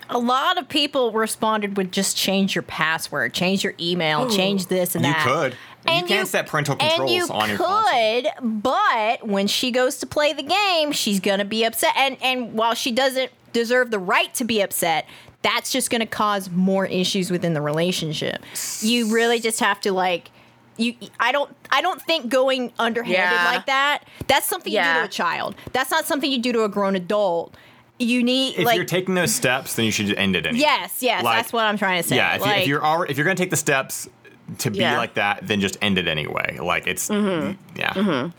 A lot of people responded with just change your password, change your email, change this and that. you that. could. you can set parental controls and you on your console. could, but when she goes to play the game, she's gonna be upset. And and while she doesn't deserve the right to be upset, that's just gonna cause more issues within the relationship. You really just have to like. You, I don't, I don't think going underhanded Yeah. like that. That's something you do to a child. That's not something you do to a grown adult. You need If like you're taking those steps, then you should end it anyway. Yes, yes, Like- that's what I'm trying to say. Yeah, if, you, if you're already, if you're gonna take the steps to be Yeah. like that, then just end it anyway. Like it's Mm-hmm. yeah.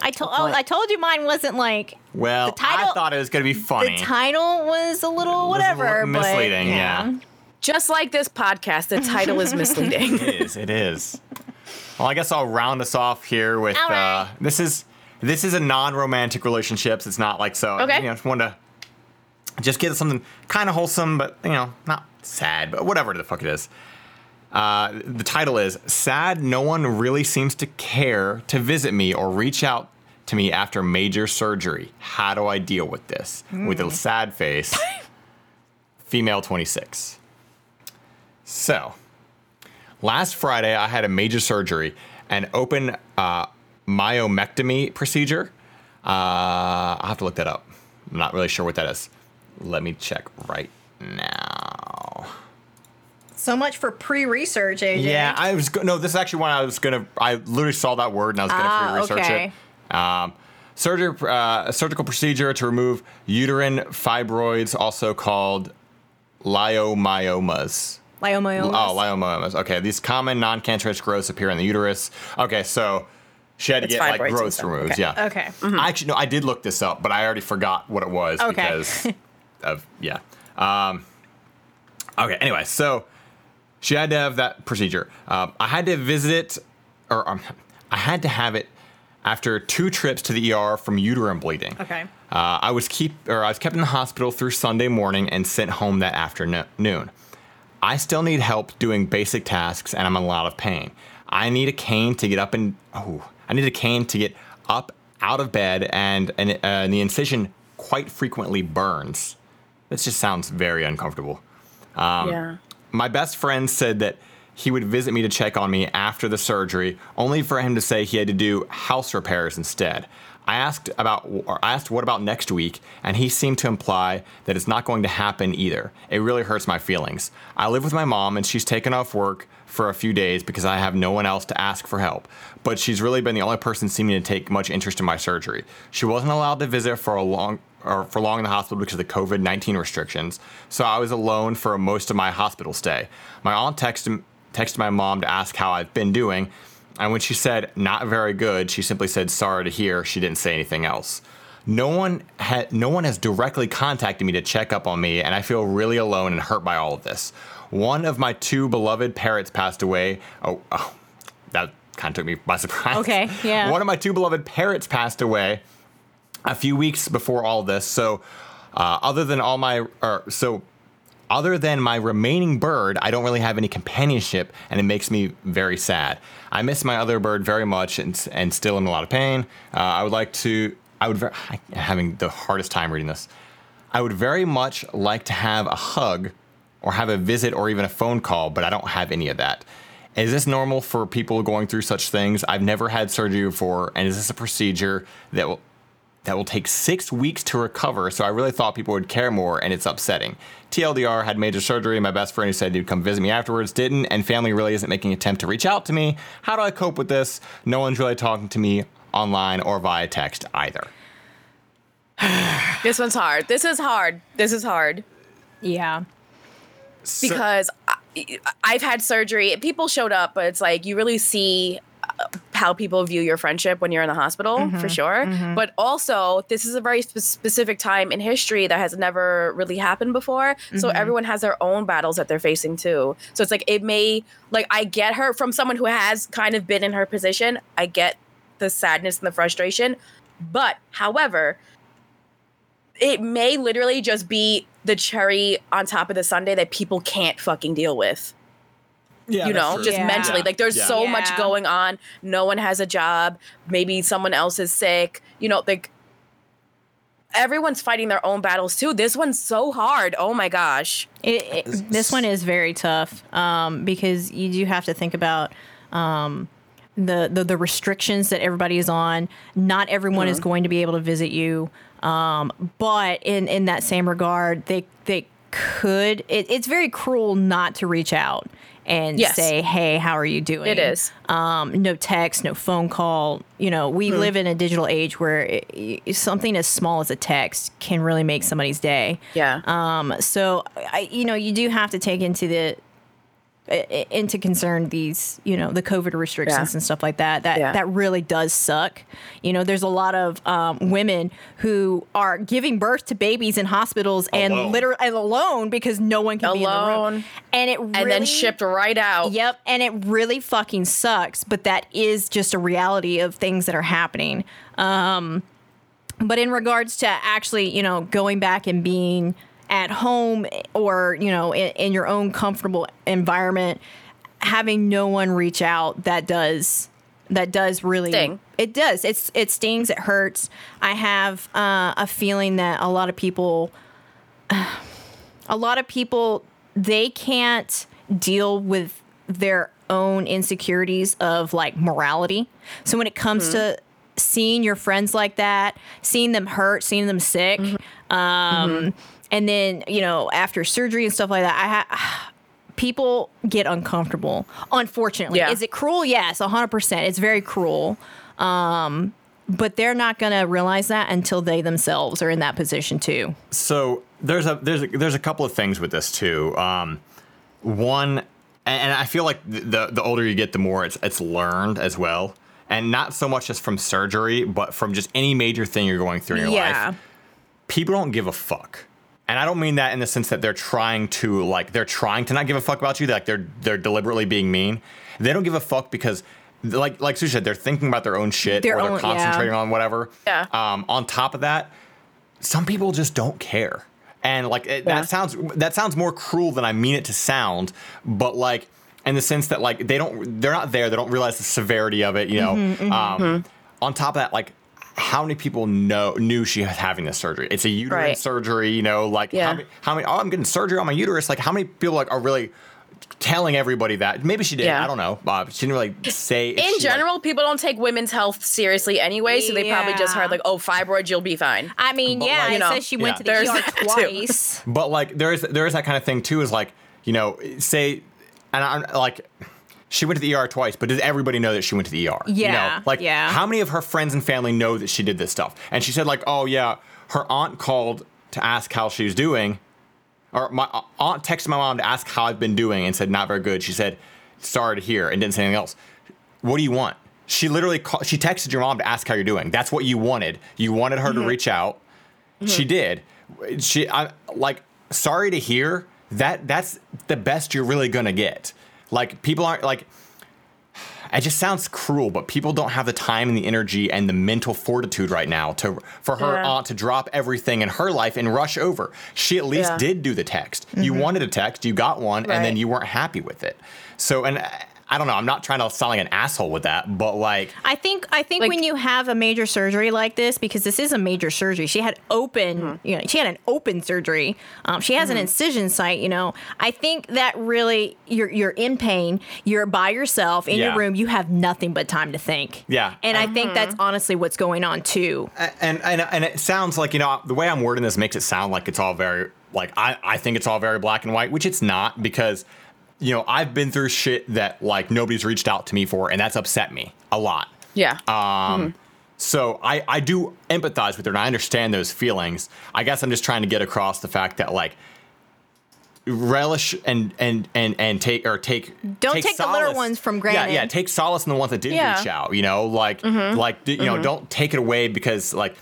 I told, oh, I told you mine wasn't like Well, The title- I thought it was gonna be funny. the title was a little Was a little whatever, but misleading, yeah. Just like this podcast, the title is misleading. It is. It is. Well, I guess I'll round us off here with right. uh, this is this is a non-romantic relationships. It's not like so. Okay. You know, just wanted to just get something kind of wholesome, but you know, not sad, but whatever the fuck it is. Uh, the title is "Sad. No one really seems to care to visit me or reach out to me after major surgery. How do I deal with this?" With a sad face. Female 26. So, last Friday I had a major surgery, an open uh, myomectomy procedure. Uh, I'll have to look that up. I'm not really sure what that is. Let me check right now. So much for pre-research, AJ. Yeah, I was go- no. This is actually one I was gonna. I literally saw that word and I was gonna Ah, research okay. it. Um, surgery, uh, surgical procedure to remove uterine fibroids, also called leiomyomas. Leiomyomas. Oh, leiomyomas. Okay, these common non-cancerous growths appear in the uterus. Okay, so she had to It's get like growths removed. Okay. Yeah. Okay. I actually no, I did look this up, but I already forgot what it was Okay. because of yeah. Um, okay. Anyway, so she had to have that procedure. Um, I had to visit it, or um, I had to have it after two trips to the ER from uterine bleeding. Okay. Uh, I was keep or I was kept in the hospital through Sunday morning and sent home that afternoon. I still need help doing basic tasks and I'm in a lot of pain. I need a cane to get up and oh, I need a cane to get up out of bed and and, uh, and the incision quite frequently burns. This just sounds very uncomfortable. yeah. My best friend said that he would visit me to check on me after the surgery, only for him to say he had to do house repairs instead. I asked about or I asked what about next week, and he seemed to imply that it's not going to happen either. It really hurts my feelings. I live with my mom and she's taken off work for a few days because I have no one else to ask for help. But she's really been the only person seeming to take much interest in my surgery. She wasn't allowed to visit for a long or for long in the hospital because of the COVID 19 restrictions, so I was alone for most of my hospital stay. My aunt texted, texted my mom to ask how I've been doing, and when she said not very good, she simply said sorry to hear. She didn't say anything else. No one ha- no one has directly contacted me to check up on me, and I feel really alone and hurt by all of this. One of my two beloved parrots passed away. Oh, oh that kind of took me by surprise. Okay, yeah. One of my two beloved parrots passed away a few weeks before all this. So, uh, other than all my, or so, other than my remaining bird, I don't really have any companionship, and it makes me very sad. I miss my other bird very much, and and still in a lot of pain. Uh, I would like to. I would. Ver- I'm having the hardest time reading this. I would very much like to have a hug, or have a visit, or even a phone call, but I don't have any of that. Is this normal for people going through such things? I've never had surgery before, and is this a procedure that will that will take six weeks to recover. So I really thought people would care more, and it's upsetting. TLDR had major surgery. My best friend who said he'd come visit me afterwards didn't, and family really isn't making an attempt to reach out to me. How do I cope with this? No one's really talking to me online or via text either. This one's hard. This is hard. This is hard Yeah. So- because I, I've had surgery. People showed up, but it's like you really see how people view your friendship when you're in the hospital, for mm-hmm. sure. Mm-hmm. But also, this is a very spe- specific time in history that has never really happened before. So mm-hmm. everyone has their own battles that they're facing too. So it's like it may like I get her from someone who has kind of been in her position. I get the sadness and the frustration, but however, it may literally just be the cherry on top of the sundae that people can't fucking deal with. Yeah, you know, true. just Yeah. mentally. Like there's Yeah. so much going on. No one has a job. Maybe someone else is sick. You know, like everyone's fighting their own battles too. This one's so hard. Oh my gosh. It, it, this one is very tough um, because you do have to think about um, the, the the restrictions that everybody is on. Not everyone is going to be able to visit you, um, but in in that same regard, they they could. It, it's very cruel not to reach out and Yes. say, "Hey, how are you doing?" It is. um, no text, no phone call. You know, we Hmm. live in a digital age where it, something as small as a text can really make somebody's day. Yeah. Um, so I, you know, you do have to take into the into concern these, you know, the COVID restrictions Yeah. and stuff like that. That Yeah. that really does suck. You know, there's a lot of um, women who are giving birth to babies in hospitals and literally and alone because no one can be in the room, Alone. and it and then shipped right out. Yep, and it really fucking sucks, but that is just a reality of things that are happening. Um, but in regards to actually, you know, going back and being at home or you know in, in your own comfortable environment, having no one reach out that does that does really Sting. it does. It's it stings. It hurts. I have uh, a feeling that a lot of people a lot of people they can't deal with their own insecurities of like morality. So when it comes to seeing your friends like that, seeing them hurt, seeing them sick, um, and then you know after surgery and stuff like that, I ha- people get uncomfortable. Unfortunately, Yeah. is it cruel? Yes, hundred percent. It's very cruel. Um, but they're not going to realize that until they themselves are in that position too. So there's a there's a, there's a couple of things with this too. Um, one, and, and I feel like the the older you get, the more it's it's learned as well, and not so much just from surgery, but from just any major thing you're going through in your Yeah. life. People don't give a fuck. And I don't mean that in the sense that they're trying to like they're trying to not give a fuck about you. Like they're they're deliberately being mean. They don't give a fuck because like like Sue said, they're thinking about their own shit Their or they're own- yeah. concentrating on whatever. Yeah. Um, on top of that, some people just don't care and like it, Yeah. that sounds that sounds more cruel than i mean it to sound but like in the sense that like they don't they're not there they don't realize the severity of it you know Mm-hmm, um, on top of that like how many people know knew she was having this surgery it's a uterine Right. surgery you know like Yeah. how, many, how many oh i'm getting surgery on my uterus like how many people like are really telling everybody that maybe she did Yeah. i don't know uh, she didn't really say In she, like- general, people don't take women's health seriously anyway, so they probably just heard like, "Oh, fibroids, you'll be fine." I mean, But, yeah, like, it you know, says she went yeah. to the There's ER twice. But like there is there is that kind of thing too. Is like you know say, and I'm like. She went to the ER twice, but does everybody know that she went to the ER? You Yeah, know, like yeah. how many of her friends and family know that she did this stuff? And she said like, oh yeah, her aunt called to ask how she was doing, or my uh, aunt texted my mom to ask how I've been doing and said not very good. She said sorry to hear and didn't say anything else. What do you want? She literally call, she texted your mom to ask how you're doing. That's what you wanted. You wanted her to reach out. She did. She I like sorry to hear that that's the best you're really to get. Like people aren't like it just sounds cruel, but people don't have the time and the energy and the mental fortitude right now to for her Yeah. aunt to drop everything in her life and rush over. She at least Yeah. did do the text. You mm-hmm. wanted a text, you got one, and then you weren't happy with it. So, and I- I don't know. I'm not trying to sound like an asshole with that, but like, I think I think Like- when you have a major surgery like this, because this is a major surgery, she had open, Mm-hmm. you know, she had an open surgery. Um, she has an incision site. You know, I think that really you're you're in pain. You're by yourself in Yeah. your room. You have nothing but time to think. Yeah. and I think that's honestly what's going on too. and and and it sounds like you know the way I'm wording this makes it sound like it's all very like I I think it's all very black and white, which it's not because you know I've been through shit that like nobody's reached out to me for, and that's upset me a lot. Yeah. Um, so I I do empathize with her, and I understand those feelings. I guess I'm just trying to get across the fact that like relish and and and and take or take Don't take the little ones from yeah granted. yeah take solace in the ones that did Yeah. reach out you know like Mm-hmm. like you know don't take it away because like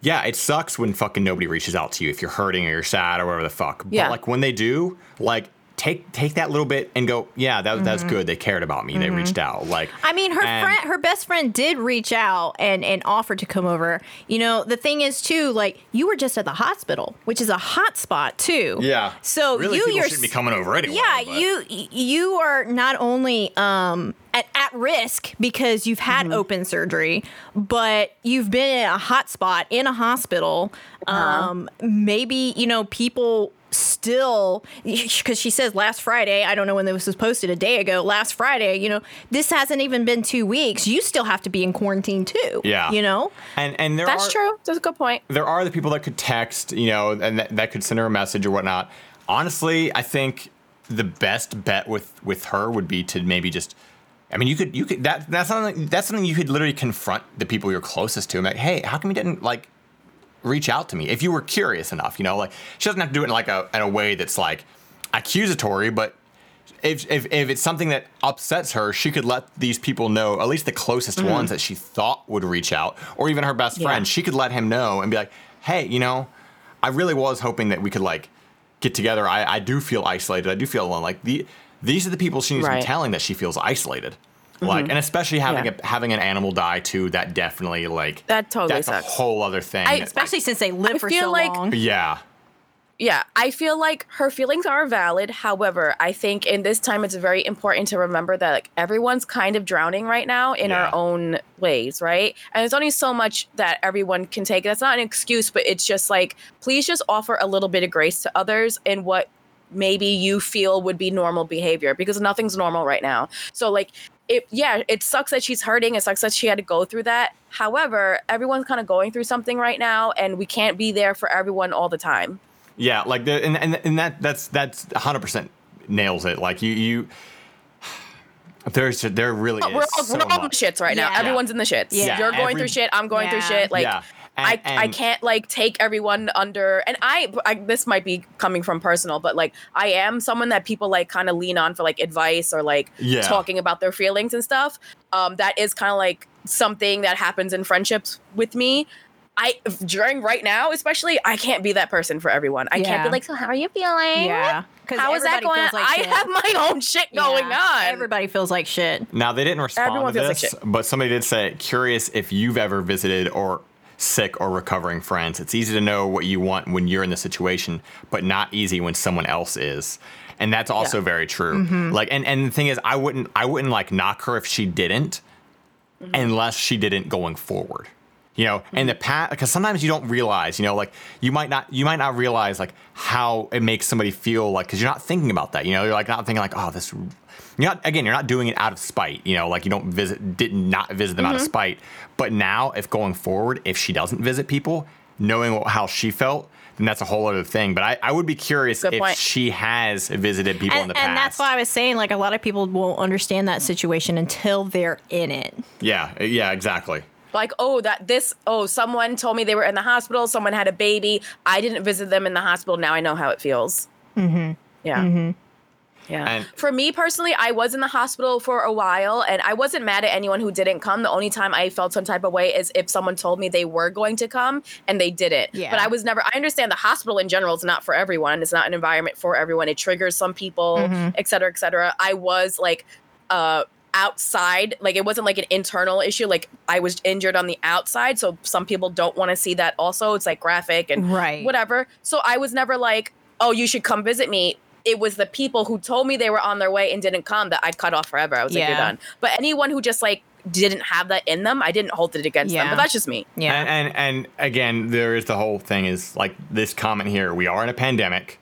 yeah it sucks when fucking nobody reaches out to you if you're hurting or you're sad or whatever the fuck Yeah. but like when they do like take take that little bit and go, yeah, that, that's good. They cared about me. They reached out. Like, Mm-hmm. I mean, her and- friend, her best friend, did reach out and and offer to come over. You know, the thing is too, like you were just at the hospital, which is a hot spot too. Yeah. So really, you yours- shouldn't be coming over anyway. Yeah, but- you you are not only um at, at risk because you've had Mm-hmm. open surgery, but you've been in a hot spot in a hospital. Uh-huh. Um, maybe you know people still because she says last Friday. I don't know when this was posted a day ago. Last Friday, you know, this hasn't even been two weeks. You still have to be in quarantine too. Yeah. you know. And and there That's are, true. That's a good point. there are the people that could text, you know, and that, that could send her a message or whatnot. Honestly, I think the best bet with with her would be to maybe just. I mean, you could you could that that's something that's something you could literally confront the people you're closest to. And like, hey, how come you didn't like reach out to me if you were curious enough? You know, like she doesn't have to do it in like a in a way that's like accusatory, but if, if, if it's something that upsets her, she could let these people know, at least the closest mm-hmm. ones that she thought would reach out, or even her best Yeah. friend. She could let him know and be like, hey, you know, I really was hoping that we could like get together. I, I do feel isolated. I do feel alone. Like the these are the people she needs to be telling that she feels isolated. Like, mm-hmm. and especially having Yeah. a, having an animal die too, that definitely like That totally that's sucks. a whole other thing. I- that, like- Especially since they live I for feel so like- long. yeah, Yeah, I feel like her feelings are valid. However, I think in this time it's very important to remember that like everyone's kind of drowning right now in Yeah. our own ways, right? And there's only so much that everyone can take. That's not an excuse, but it's just like please just offer a little bit of grace to others in what maybe you feel would be normal behavior because nothing's normal right now. So like it yeah, it sucks that she's hurting. It sucks that she had to go through that. However, everyone's kind of going through something right now and we can't be there for everyone all the time. yeah, like the and and, and that that's that's 100 percent nails it. Like you you. There's there really Oh, we're is all, so we're all in the shits right now. Yeah. Everyone's in the shits. Yeah. You're going Every- through shit. I'm going through shit. Like Yeah. I, And- I can't like take everyone under. And I, I, this might be coming from personal, but like I am someone that people like kind of lean on for like advice or like Yeah. talking about their feelings and stuff. Um, that is kind of like something that happens in friendships with me. I during right now, especially, I can't be that person for everyone. I can't be like, so how are you feeling? Yeah, 'cause How is that going? feels like I shit. have my own shit going Yeah. on. Everybody feels like shit. Now they didn't respond Everyone to feels like this, but somebody did say, "Curious if you've ever visited or sick or recovering friends. It's easy to know what you want when you're in the situation, but not easy when someone else is." And that's also Yeah. very true. Mm-hmm. Like, and and the thing is, I wouldn't I wouldn't like knock her if she didn't, Mm-hmm. unless she didn't going forward. You know, in the past, because sometimes you don't realize, you know, like you might not, you might not realize like how it makes somebody feel like, because you're not thinking about that. You know, you're like not thinking like, oh, this. You're not again. You're not doing it out of spite. You know, like you don't visit, did not visit them out Mm-hmm. of spite. But now, if going forward, if she doesn't visit people, knowing what, how she felt, then that's a whole other thing. But I, I would be curious Good if point. she has visited people in the past. and that's why I was saying, like, a lot of people won't understand that situation until they're in it. Yeah, yeah, exactly. like oh that this oh someone told me they were in the hospital someone had a baby i didn't visit them in the hospital now i know how it feels mm-hmm. yeah yeah. And- for me personally i was in the hospital for a while and i wasn't mad at anyone who didn't come. The only time i felt some type of way is if someone told me they were going to come and they didn't. Yeah. but i was never i understand the hospital in general is not for everyone it's not an environment for everyone. It triggers some people et cetera et cetera. I was like uh outside like it wasn't like an internal issue like i was injured on the outside so some people don't want to see that also. It's like graphic and Right. whatever. So i was never like oh you should come visit me it was the people who told me they were on their way and didn't come that i cut off forever i was like you're done but anyone who just like didn't have that in them i didn't hold it against them Yeah. but that's just me Yeah. And, and and again, there is the whole thing is like this comment here. We are in a pandemic.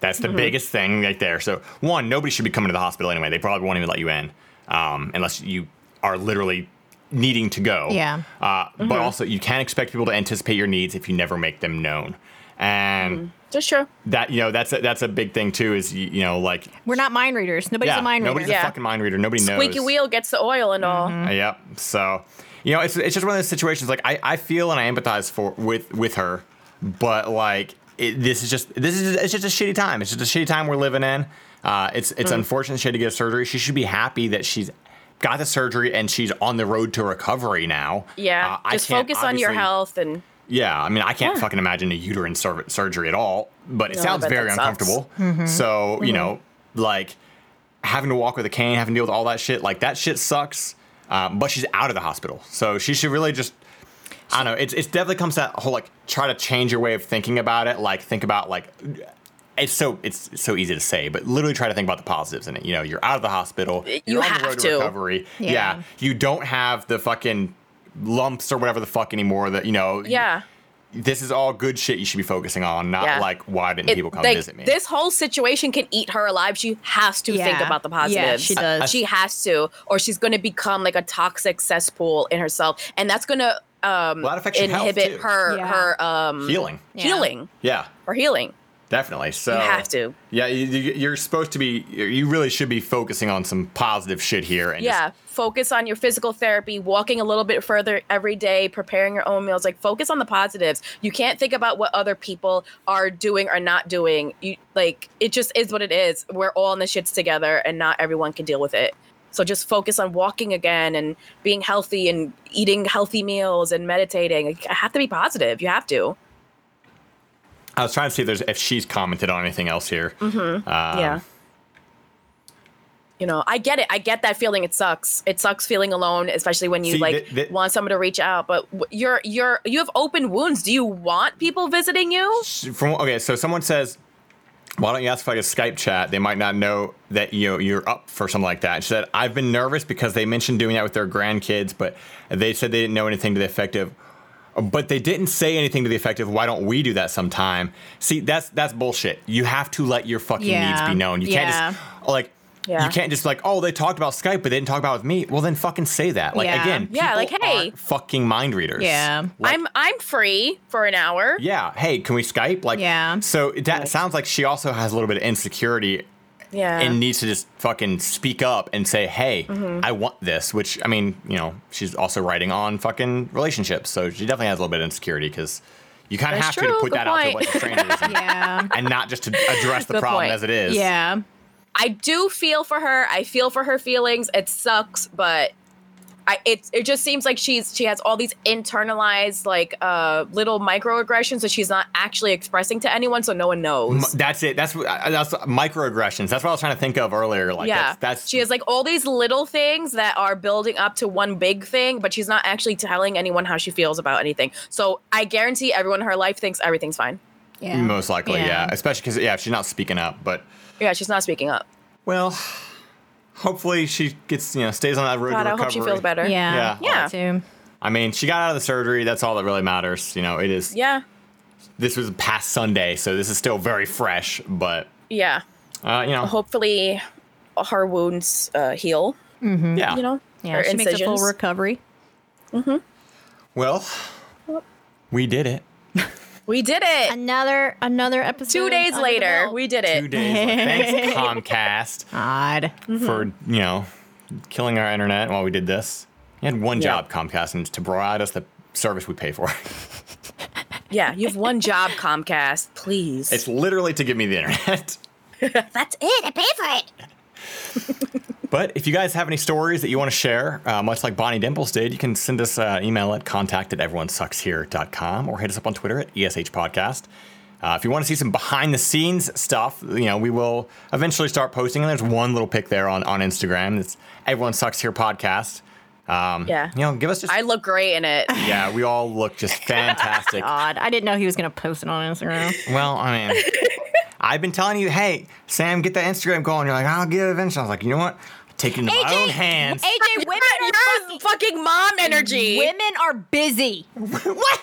That's Mm-hmm. the biggest thing right there. So one, nobody should be coming to the hospital anyway. They probably won't even let you in um, unless you are literally needing to go. Yeah. Uh, Mm-hmm. But also, you can't expect people to anticipate your needs if you never make them known. And just true that you know that's a, that's a big thing too. Is you, you know like We're not mind readers. Nobody's yeah, a mind reader. nobody's reader. a Yeah. fucking mind reader. Nobody knows. squeaky wheel gets the oil and all Uh, Yep. So, you know, it's it's just one of those situations. Like I, I feel and I empathize for with with her, but like it, this is just this is it's just a shitty time. It's just a shitty time we're living in. Uh, it's it's unfortunate she had to get surgery. She should be happy that she's got the surgery and she's on the road to recovery now. yeah Uh, just can't focus on your health and Yeah, I mean, I can't Yeah. fucking imagine a uterine sur- surgery at all, but it No, sounds very uncomfortable. So, you know, like having to walk with a cane, having to deal with all that shit. Like that shit sucks. Um, but she's out of the hospital, so she should really just. I don't know. It's it's definitely comes to that whole like try to change your way of thinking about it. Like think about like it's so it's so easy to say, but literally try to think about the positives in it. You know, you're out of the hospital. You You're on have the road to. to recovery. Yeah. yeah, you don't have the fucking lumps or whatever the fuck anymore. That you know. Yeah. This is all good shit you should be focusing on, not Yeah. like why didn't It- people come like, visit me? This whole situation can eat her alive. She has to think about the positives. Yeah, she does. She has to, or she's going to become like a toxic cesspool in herself, and that's going to um, Well, that affects your health, inhibit her Yeah. her um, Healing. Yeah. healing Yeah, or healing. Definitely. So You have to. Yeah, you, you're supposed to be. You really should be focusing on some positive shit here. And Yeah, Just, focus on your physical therapy, walking a little bit further every day, preparing your own meals. Like focus on the positives. You can't think about what other people are doing or not doing. You like it just is what it is. We're all in the shits together, and not everyone can deal with it. So just focus on walking again and being healthy and eating healthy meals and meditating. Like, I have to be positive. You have to. I was trying to see if there's if she's commented on anything else here. Mm-hmm. yeah. You know, I get it. I get that feeling. It sucks. It sucks feeling alone, especially when you See, like th- th- want someone to reach out. But you're you're you have open wounds. Do you want people visiting you? From okay, so someone says, "Why don't you ask for like a Skype chat? They might not know that you know, you're up for something like that." She said, "I've been nervous because they mentioned doing that with their grandkids, but they said they didn't know anything to the effect of." But they didn't say anything to the effect of "Why don't we do that sometime?" See, that's that's bullshit. You have to let your fucking Yeah. needs be known. You Yeah. can't just like. Yeah. You can't just like, oh, they talked about Skype, but they didn't talk about it with me. Well, then fucking say that. Like Yeah. again, Yeah, like, hey. fucking mind readers. Yeah. Like, I'm I'm free for an hour. yeah. Hey, can we Skype? Like, Yeah. So that sounds like she also has a little bit of insecurity Yeah. and needs to just fucking speak up and say, "Hey, Mm-hmm. I want this." Which I mean, you know, she's also writing on fucking relationships, so she definitely has a little bit of insecurity because you kind of have to, to put good that out to point. bunch of strangers and, Yeah. and not just to address the Good problem point. as it is. Yeah. I do feel for her. I feel for her feelings. It sucks, but I it it just seems like she's she has all these internalized like uh little microaggressions that she's not actually expressing to anyone, so no one knows. M- That's it. That's uh, that's microaggressions. That's what I was trying to think of earlier. Like, yeah, that's, that's she has like all these little things that are building up to one big thing, but she's not actually telling anyone how she feels about anything. So I guarantee everyone in her life thinks everything's fine. Yeah. most likely, yeah. Yeah. Especially because yeah, she's not speaking up, but. Yeah, she's not speaking up. Well, hopefully she gets you know stays on that road God, to I hope she feels better. Yeah. Yeah. Yeah. Too. I mean, she got out of the surgery. That's all that really matters. You know, it is. Yeah. This was past Sunday, so this is still very fresh. But Yeah. uh, you know, Hopefully her wounds uh, heal, yeah. you know? Yeah. her She makes a full incisions. recovery. Well, we did it. We did it. Another another episode. Two days later, we did Two it. days. Thanks Comcast Odd. for mm-hmm. you know killing our internet while we did this. You had one Yeah. job, Comcast, and to provide us the service we pay for. Yeah, you have one job, Comcast. Please. it's literally to give me the internet. That's it. I pay for it. But if you guys have any stories that you want to share, uh, much like Bonnie Dimples did, you can send us an email at contact at everyonesuckshere.com or hit us up on Twitter at ESH Podcast. Uh, if you want to see some behind the scenes stuff, you know, we will eventually start posting. And there's one little pic there on, on Instagram. It's Everyone Sucks Here Podcast. Um, Yeah. You know, give us just. I look great in it. yeah, we all look just fantastic. God. I didn't know he was gonna post it on Instagram. well, I mean, I've been telling you, hey, Sam, get that Instagram going. You're like, I'll get it eventually. I was like, you know what? Take it into my own hands. AJ, women You're are fucking, fucking mom energy. women are busy. what?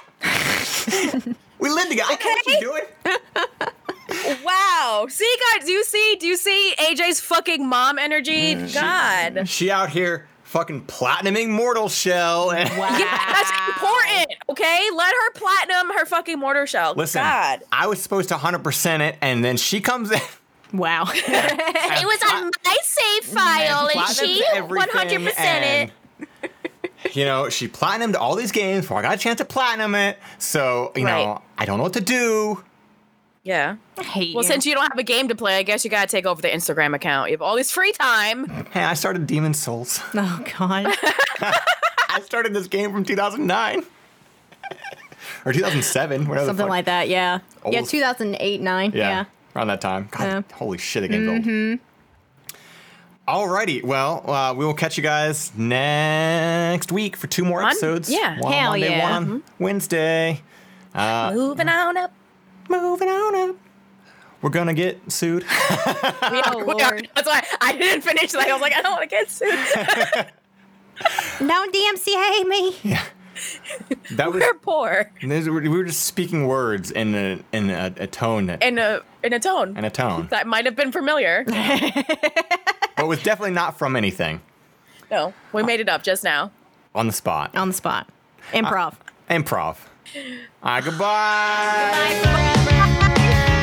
we live together. I know what you're doing. Wow. See, guys, do you see? Do you see AJ's fucking mom energy? Mm, God. She out here fucking platinuming Mortal Shell. And Wow. Yeah, that's important. Okay, let her platinum her fucking Mortal Shell. Listen, God. I was supposed to 100% it, and then she comes in. Wow. It was on my save file, and platinumed she 100% and, it. You know, she platinumed all these games before I got a chance to platinum it. So, you Right. know, I don't know what to do. Yeah. I hate Well, you. since you don't have a game to play, I guess you gotta take over the Instagram account. You have all this free time. Hey, I started Demon's Souls. oh God. I started this game from 2009. or 2007, whatever the Something fuck. like that. Yeah. Yeah. 2008, nine. Yeah, Yeah. Around that time. God, Yeah. holy shit, the game's old. Alrighty, well, uh, we will catch you guys next week for two more episodes. episode. yeah. one on Hell Monday, yeah. one on Wednesday. Uh, Moving on up. moving on up. We're gonna get sued. We are, Oh, Lord. That's why I didn't finish. Like I was like, I don't want to get sued. Don't DMCA me. That was We're poor we were just speaking words in a in a, a tone that, in a in a tone in a tone, that might have been familiar. but was definitely not from anything No, we made it up just now. on the spot. On the spot. Improv. Improv. All right, goodbye. Bye forever.